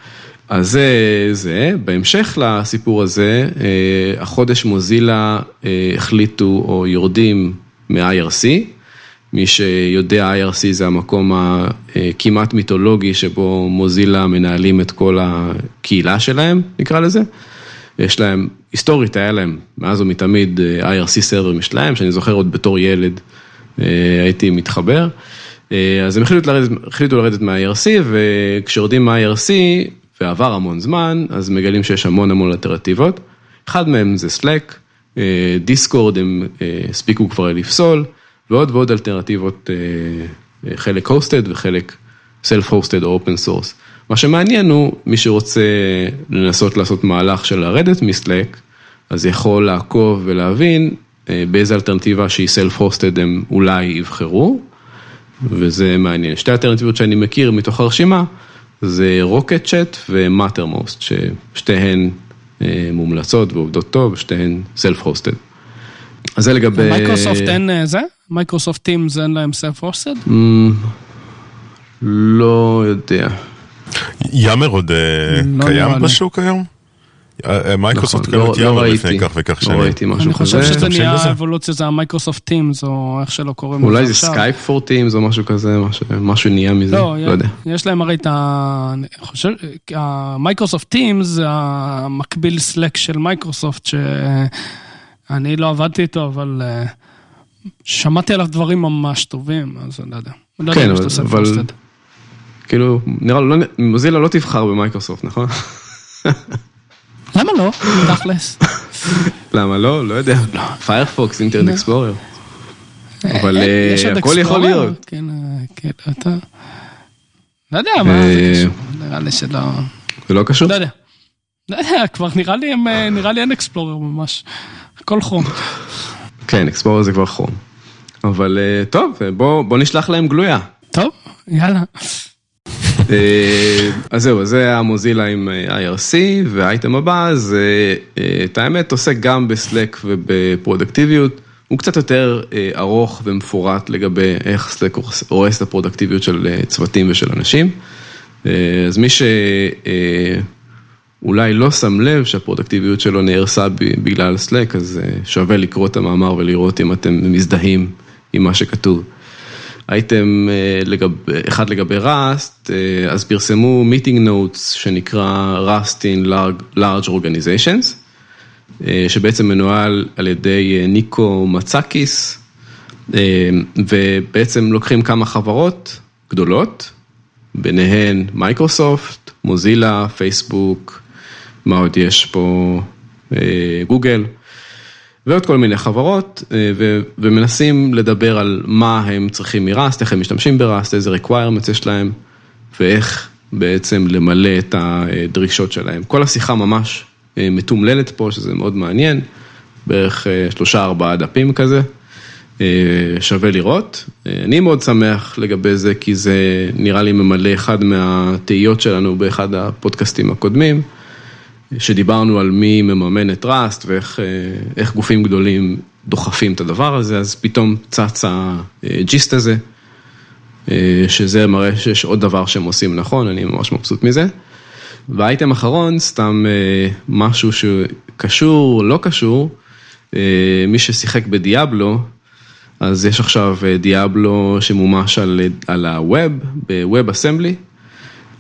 אז זה, זה, בהמשך לסיפור הזה, אה, החודש מוזילה אה, החליטו או יורדים מ-IRC, מי שיודע, IRC זה המקום הכמעט מיתולוגי שבו מוזילה מנהלים את כל הקהילה שלהם, נקרא לזה. יש להם, היסטורית היה להם, מאז ומתמיד אה, IRC סרבר משלהם, שאני זוכר עוד בתור ילד אה, הייתי מתחבר. אה, אז הם החליטו לרדת, החליטו לרדת מה-IRC, וכשיורדים מה-IRC, ועבר המון זמן, אז מגלים שיש המון המון אלטרנטיבות. אחד מהם זה Slack, דיסקורד הם הספיקו כבר לפסול, ועוד ועוד אלטרנטיבות, אה, חלק hosted וחלק self-hosted או open source. מה שמעניין הוא, מי שרוצה לנסות לעשות מהלך של לרדת מסלק, אז יכול לעקוב ולהבין אה, באיזה אלטרנטיבה שהיא self-hosted הם אולי יבחרו, וזה מעניין. שתי אלטרנטיבות שאני מכיר מתוך הרשימה, זה Rocket.Chat ו Mattermost, ששתיהן אה, מומלצות ועובדות טוב, שתיהן self-hosted. אז זה לגבי... מייקרוסופט אין אה, זה? Microsoft Teams אין להם? אמ, לא יודע. Yammer עוד אה, לא קיים. בשוק היום? אה, אה, מייקרוסופט נכון, קנו לא- את לא Yammer לפני כך וכך לא שנים. ראיתי משהו אני חושב כזה. שזה נהיה? האבולוציה, זה ה Microsoft Teams, או איך שלא קוראים אולי זה עכשיו. סקייפ for Teams או משהו כזה, משהו- נהיה מזה, לא, לא יודע. יש להם הרי את ה... אני חושב, ה Microsoft Teams זה המקביל Slack של מייקרוסופט, שאני לא עבדתי איתו, אבל שמעתי עליו דברים ממש טובים, אז אני לא יודע. לא כן, אבל- לו self אבל- hosted. כאילו, נראה לי, לא- Mozilla לא תבחר במייקרוסופט, נכון? למה לא? תכלס. למה לא? לא יודע. Firefox, Internet Explorer. אבל אה, אה, הכל יכול? להיות. כן, אה, כן, אתה... לא יודע מה זה אה, קשור, נראה לי שלא... זה לא קשור? לא יודע. לא יודע, כבר נראה לי, הם, אה, נראה לי אין Explorer ממש. הכל Chrome. כן, Explorer זה כבר Chrome. אבל אה, טוב, בוא בוא נשלח להם גלויה. טוב, יאללה. אה, אז זהו, זה ה Mozilla עם אה, IRC, והאייטם הבא זה, אה, את האמת, עוסק גם בסלק ובפרודקטיביות. הוא קצת יותר ארוך ומפורט לגבי איך סלק הורס את הפרודקטיביות של צוותים ושל אנשים. אז מי שאולי לא שם לב שהפרודקטיביות שלו נהרסה בגלל סלק, אז שווה לקרוא את המאמר ולראות אם אתם מזדהים עם מה שכתוב. אייטם אה, אחד לגבי ראסט, אה, אז פרסמו meeting notes שנקרא Rust in large, organizations, אה, שבעצם מנוהל על ידי ניקו מצקיס, ובעצם לוקחים כמה חברות גדולות, ביניהן מייקרוסופט, מוזילה, פייסבוק, מה עוד יש פה, גוגל. ועוד כל מיני חברות, אה, ומנסים לדבר על מה הם צריכים מראסט, איך הם משתמשים בראסט, איזה requirements יש להם, ואיך בעצם למלא את הדרישות שלהם. כל השיחה ממש אה, מתומללת פה, שזה מאוד מעניין, בערך אה, שלושה ארבעה דפים כזה, שווה לראות. אני מאוד שמח לגבי זה, כי זה נראה לי ממלא אחד מהתהיות שלנו באחד הפודקאסטים הקודמים. שדיברנו על מי מממן את ראסט ואיך אה, גופים גדולים דוחפים את הדבר הזה, אז פתאום צץ הג'יסט הזה, אה, שזה מראה שיש עוד דבר שהם עושים נכון, אני ממש מבסוט מזה. והאייטם אחרון, סתם אה, משהו שקשור, לא קשור, אה, מי ששיחק בדיאבלו, אז יש עכשיו דיאבלו שמומש על, על הווב, בווב אסמבלי.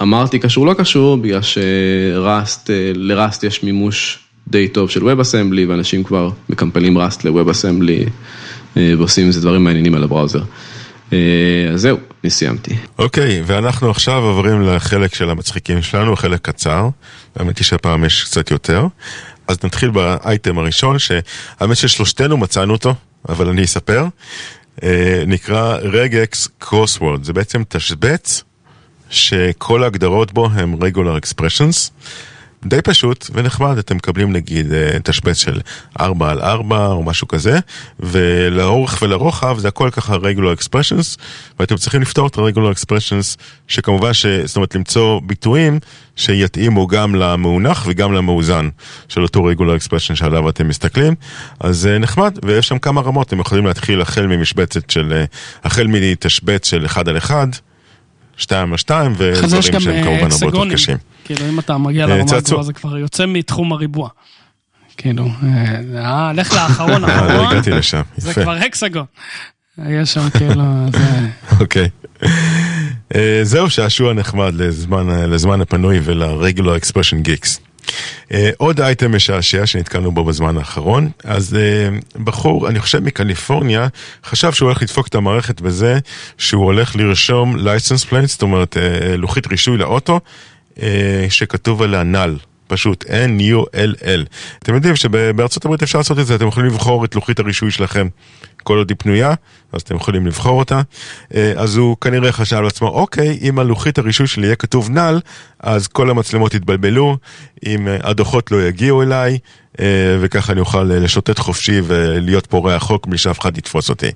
אמרתי קשור לא קשור, בגלל שראסט, לראסט יש מימוש די טוב של ווב אסמבלי, ואנשים כבר מקמפלים ראסט לווב אסמבלי, ועושים עם זה דברים מעניינים על הבראוזר. אז זהו, אני סיימתי. אוקיי, ואנחנו עכשיו עוברים לחלק של המצחיקים שלנו, חלק קצר, האמת היא שהפעם יש קצת יותר. אז נתחיל באייטם הראשון, שהאמת ששלושתנו מצאנו אותו, אבל אני אספר. נקרא רגקס קרוסוורד, זה בעצם תשבץ שכל ההגדרות בו הם regular expressions. די פשוט ונחמד, אתם מקבלים נגיד תשבץ של 4 על 4 או משהו כזה, ולאורך ולרוחב זה הכל ככה regular expressions, ואתם צריכים לפתור את ה-regular expressions, שכמובן, ש... זאת אומרת למצוא ביטויים שיתאימו גם למאונח וגם למאוזן של אותו regular expression שעליו אתם מסתכלים, אז נחמד, ויש שם כמה רמות, אתם יכולים להתחיל החל ממשבצת של, החל מתשבץ של 1 על 1, שתיים על שתיים, ודברים שהם כמובן הרבה יותר קשים. כאילו, אם אתה מגיע לרמה הגבוהה זה כבר יוצא מתחום הריבוע. כאילו, אה, לך לאחרון, [LAUGHS] האחרון. לא הגעתי לשם, יפה. זה כבר הקסגון. יש שם כאילו, זה... אוקיי. זהו שעשוע נחמד לזמן הפנוי ול-regular expression geeks. עוד אייטם משעשע שנתקלנו בו בזמן האחרון, אז בחור, אני חושב מקליפורניה, חשב שהוא הולך לדפוק את המערכת בזה שהוא הולך לרשום license plate, זאת אומרת לוחית רישוי לאוטו, שכתוב עליה נל. פשוט N-U-L-L. אתם יודעים שבארצות הברית אפשר לעשות את זה, אתם יכולים לבחור את לוחית הרישוי שלכם כל עוד היא פנויה, אז אתם יכולים לבחור אותה. אז הוא כנראה חשב לעצמו, אוקיי, אם הלוחית הרישוי שלי יהיה כתוב נל, אז כל המצלמות יתבלבלו, אם הדוחות לא יגיעו אליי, וככה אני אוכל לשוטט חופשי ולהיות פורע החוק בלי שאף אחד יתפוס אותי.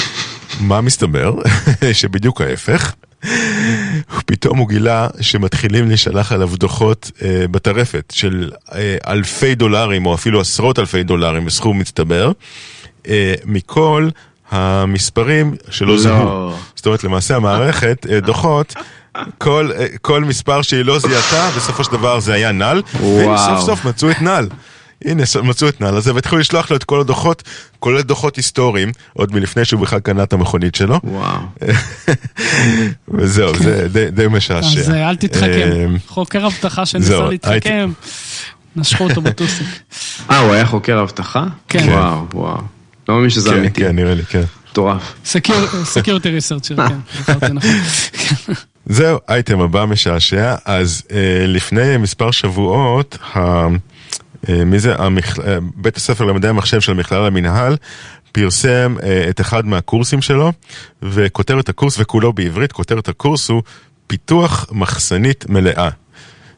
[LAUGHS] מה מסתבר? [LAUGHS] שבדיוק ההפך. [LAUGHS] פתאום הוא גילה שמתחילים להישלח עליו דוחות אה, בטרפת של אה, אלפי דולרים או אפילו עשרות אלפי דולרים בסכום מצטבר אה, מכל המספרים שלא לא. זיהו. זאת אומרת למעשה המערכת אה, דוחות כל, אה, כל מספר שהיא לא זיהתה בסופו של דבר זה היה נל וסוף סוף מצאו את נל. הנה, מצאו את נעל הזה, והתחילו לשלוח לו את כל הדוחות, כולל דוחות היסטוריים, עוד מלפני שהוא בכלל קנה את המכונית שלו. וואו. [LAUGHS] וזהו, זה די, די משעשע. אז אל תתחכם, חוקר אבטחה שניסה להתחכם, נשכו אותו בטוסיק. אה, הוא היה חוקר אבטחה? כן. וואו, וואו. לא מאמין שזה אמיתי. כן, כן, נראה לי, כן. מטורף. [LAUGHS] סקיורטי ריסרצ'ר, כן, נכון. [LAUGHS] זהו, אייטם הבא משעשע, אז לפני מספר שבועות, מי זה? המכל... בית הספר למדעי המחשב של מכלל המנהל פרסם את אחד מהקורסים שלו, וכותרת הקורס, וכולו בעברית, כותרת הקורס הוא פיתוח מחסנית מלאה.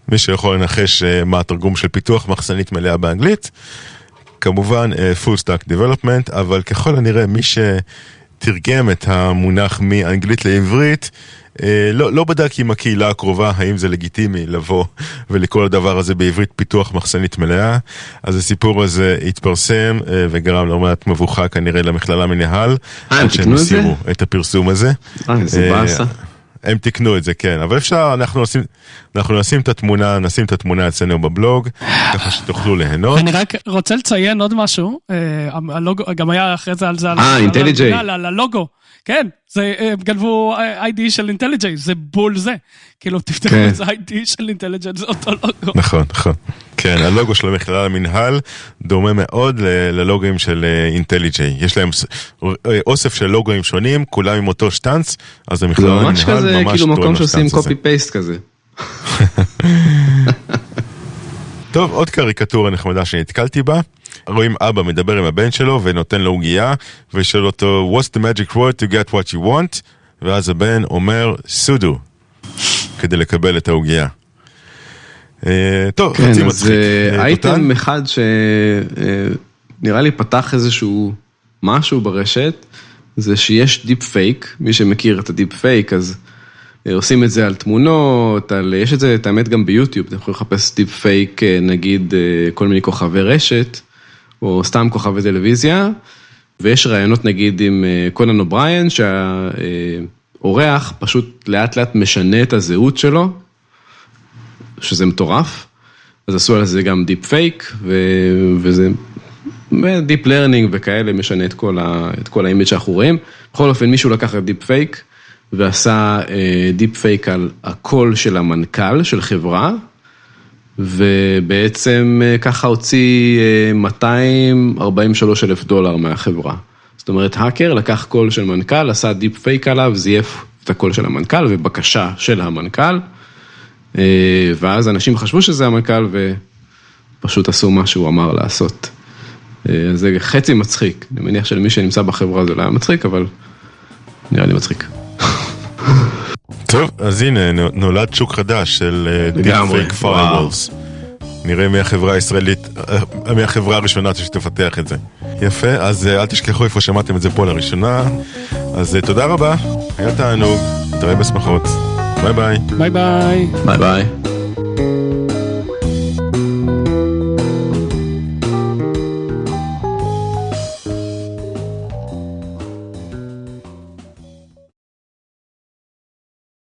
מי שיכול לנחש מה התרגום של פיתוח מחסנית מלאה באנגלית, כמובן full stack development, אבל ככל הנראה מי שתרגם את המונח מאנגלית לעברית, לא, לא בדק עם הקהילה הקרובה האם זה לגיטימי לבוא ולקרוא לדבר הזה בעברית פיתוח מחסנית מלאה. אז הסיפור הזה התפרסם וגרם לא מעט מבוכה כנראה למכללה מנהל. אה, הם תיקנו את זה? סיימו את הפרסום הזה. אה, איזה באסה. הם תיקנו את זה, כן, אבל אפשר, אנחנו נשים, אנחנו נשים את התמונה, נשים את התמונה אצלנו בבלוג, ככה שתוכלו ליהנות. אני רק רוצה לציין עוד משהו, הלוגו, גם היה אחרי זה על זה, אה, אינטליג'יי. על הלוגו, כן, זה, הם גנבו IDE של IntelliJ, זה בול זה. כאילו, תפתחו כן. את זה IDE של IntelliJ, זה אותו לוגו. נכון, נכון. כן, הלוגו של המכללה למינהל דומה מאוד ללוגוים של IntelliJ. יש להם אוסף של לוגוים שונים, כולם עם אותו שטאנץ, אז המכללה למינהל ממש ממש כזה, כאילו דומה מקום שעושים לשטאנץ הזה. copy paste כזה. טוב, עוד קריקטורה נחמדה שנתקלתי בה. רואים אבא מדבר עם הבן שלו ונותן לו עוגייה, ושואל אותו, What's the magic word to get what you want? ואז הבן אומר, sudo, כדי לקבל את העוגייה. אה, טוב, כן, חצי אז מצחיק. אה, אה, אייטם? אחד שנראה לי פתח איזשהו משהו ברשת, זה שיש deep fake, מי שמכיר את ה deep fake, אז עושים את זה על תמונות, על, יש את זה, את האמת, גם ביוטיוב, אתם יכולים לחפש deep fake, נגיד כל מיני כוכבי רשת, או סתם כוכבי טלוויזיה, ויש ראיונות נגיד עם אה, קונן אובריין, שהאורח פשוט לאט לאט משנה את הזהות שלו, שזה מטורף. אז עשו על זה גם deep fake, ו... וזה deep learning וכאלה משנה את כל, ה, את כל ה image שאנחנו רואים. בכל אופן מישהו לקח את deep fake ועשה deep fake על הקול של המנכ"ל של חברה, ובעצם ככה הוציא 243 אלף דולר מהחברה. זאת אומרת, האקר לקח קול של מנכ"ל, עשה deep fake עליו, זייף את הקול של המנכ"ל ובקשה של המנכ"ל, ואז אנשים חשבו שזה המנכ"ל ופשוט עשו מה שהוא אמר לעשות. זה חצי מצחיק, אני מניח שלמי שנמצא בחברה זה לא היה מצחיק, אבל נראה לי מצחיק. [LAUGHS] טוב, אז הנה, נולד שוק חדש של deep fake firewalls. נראה מי החברה הישראלית, מי החברה הראשונה שתפתח את זה. יפה, אז אל תשכחו איפה שמעתם את זה פה לראשונה. אז תודה רבה, היה תענוג, נתראה בשמחות. ביי ביי. ביי ביי. ביי ביי.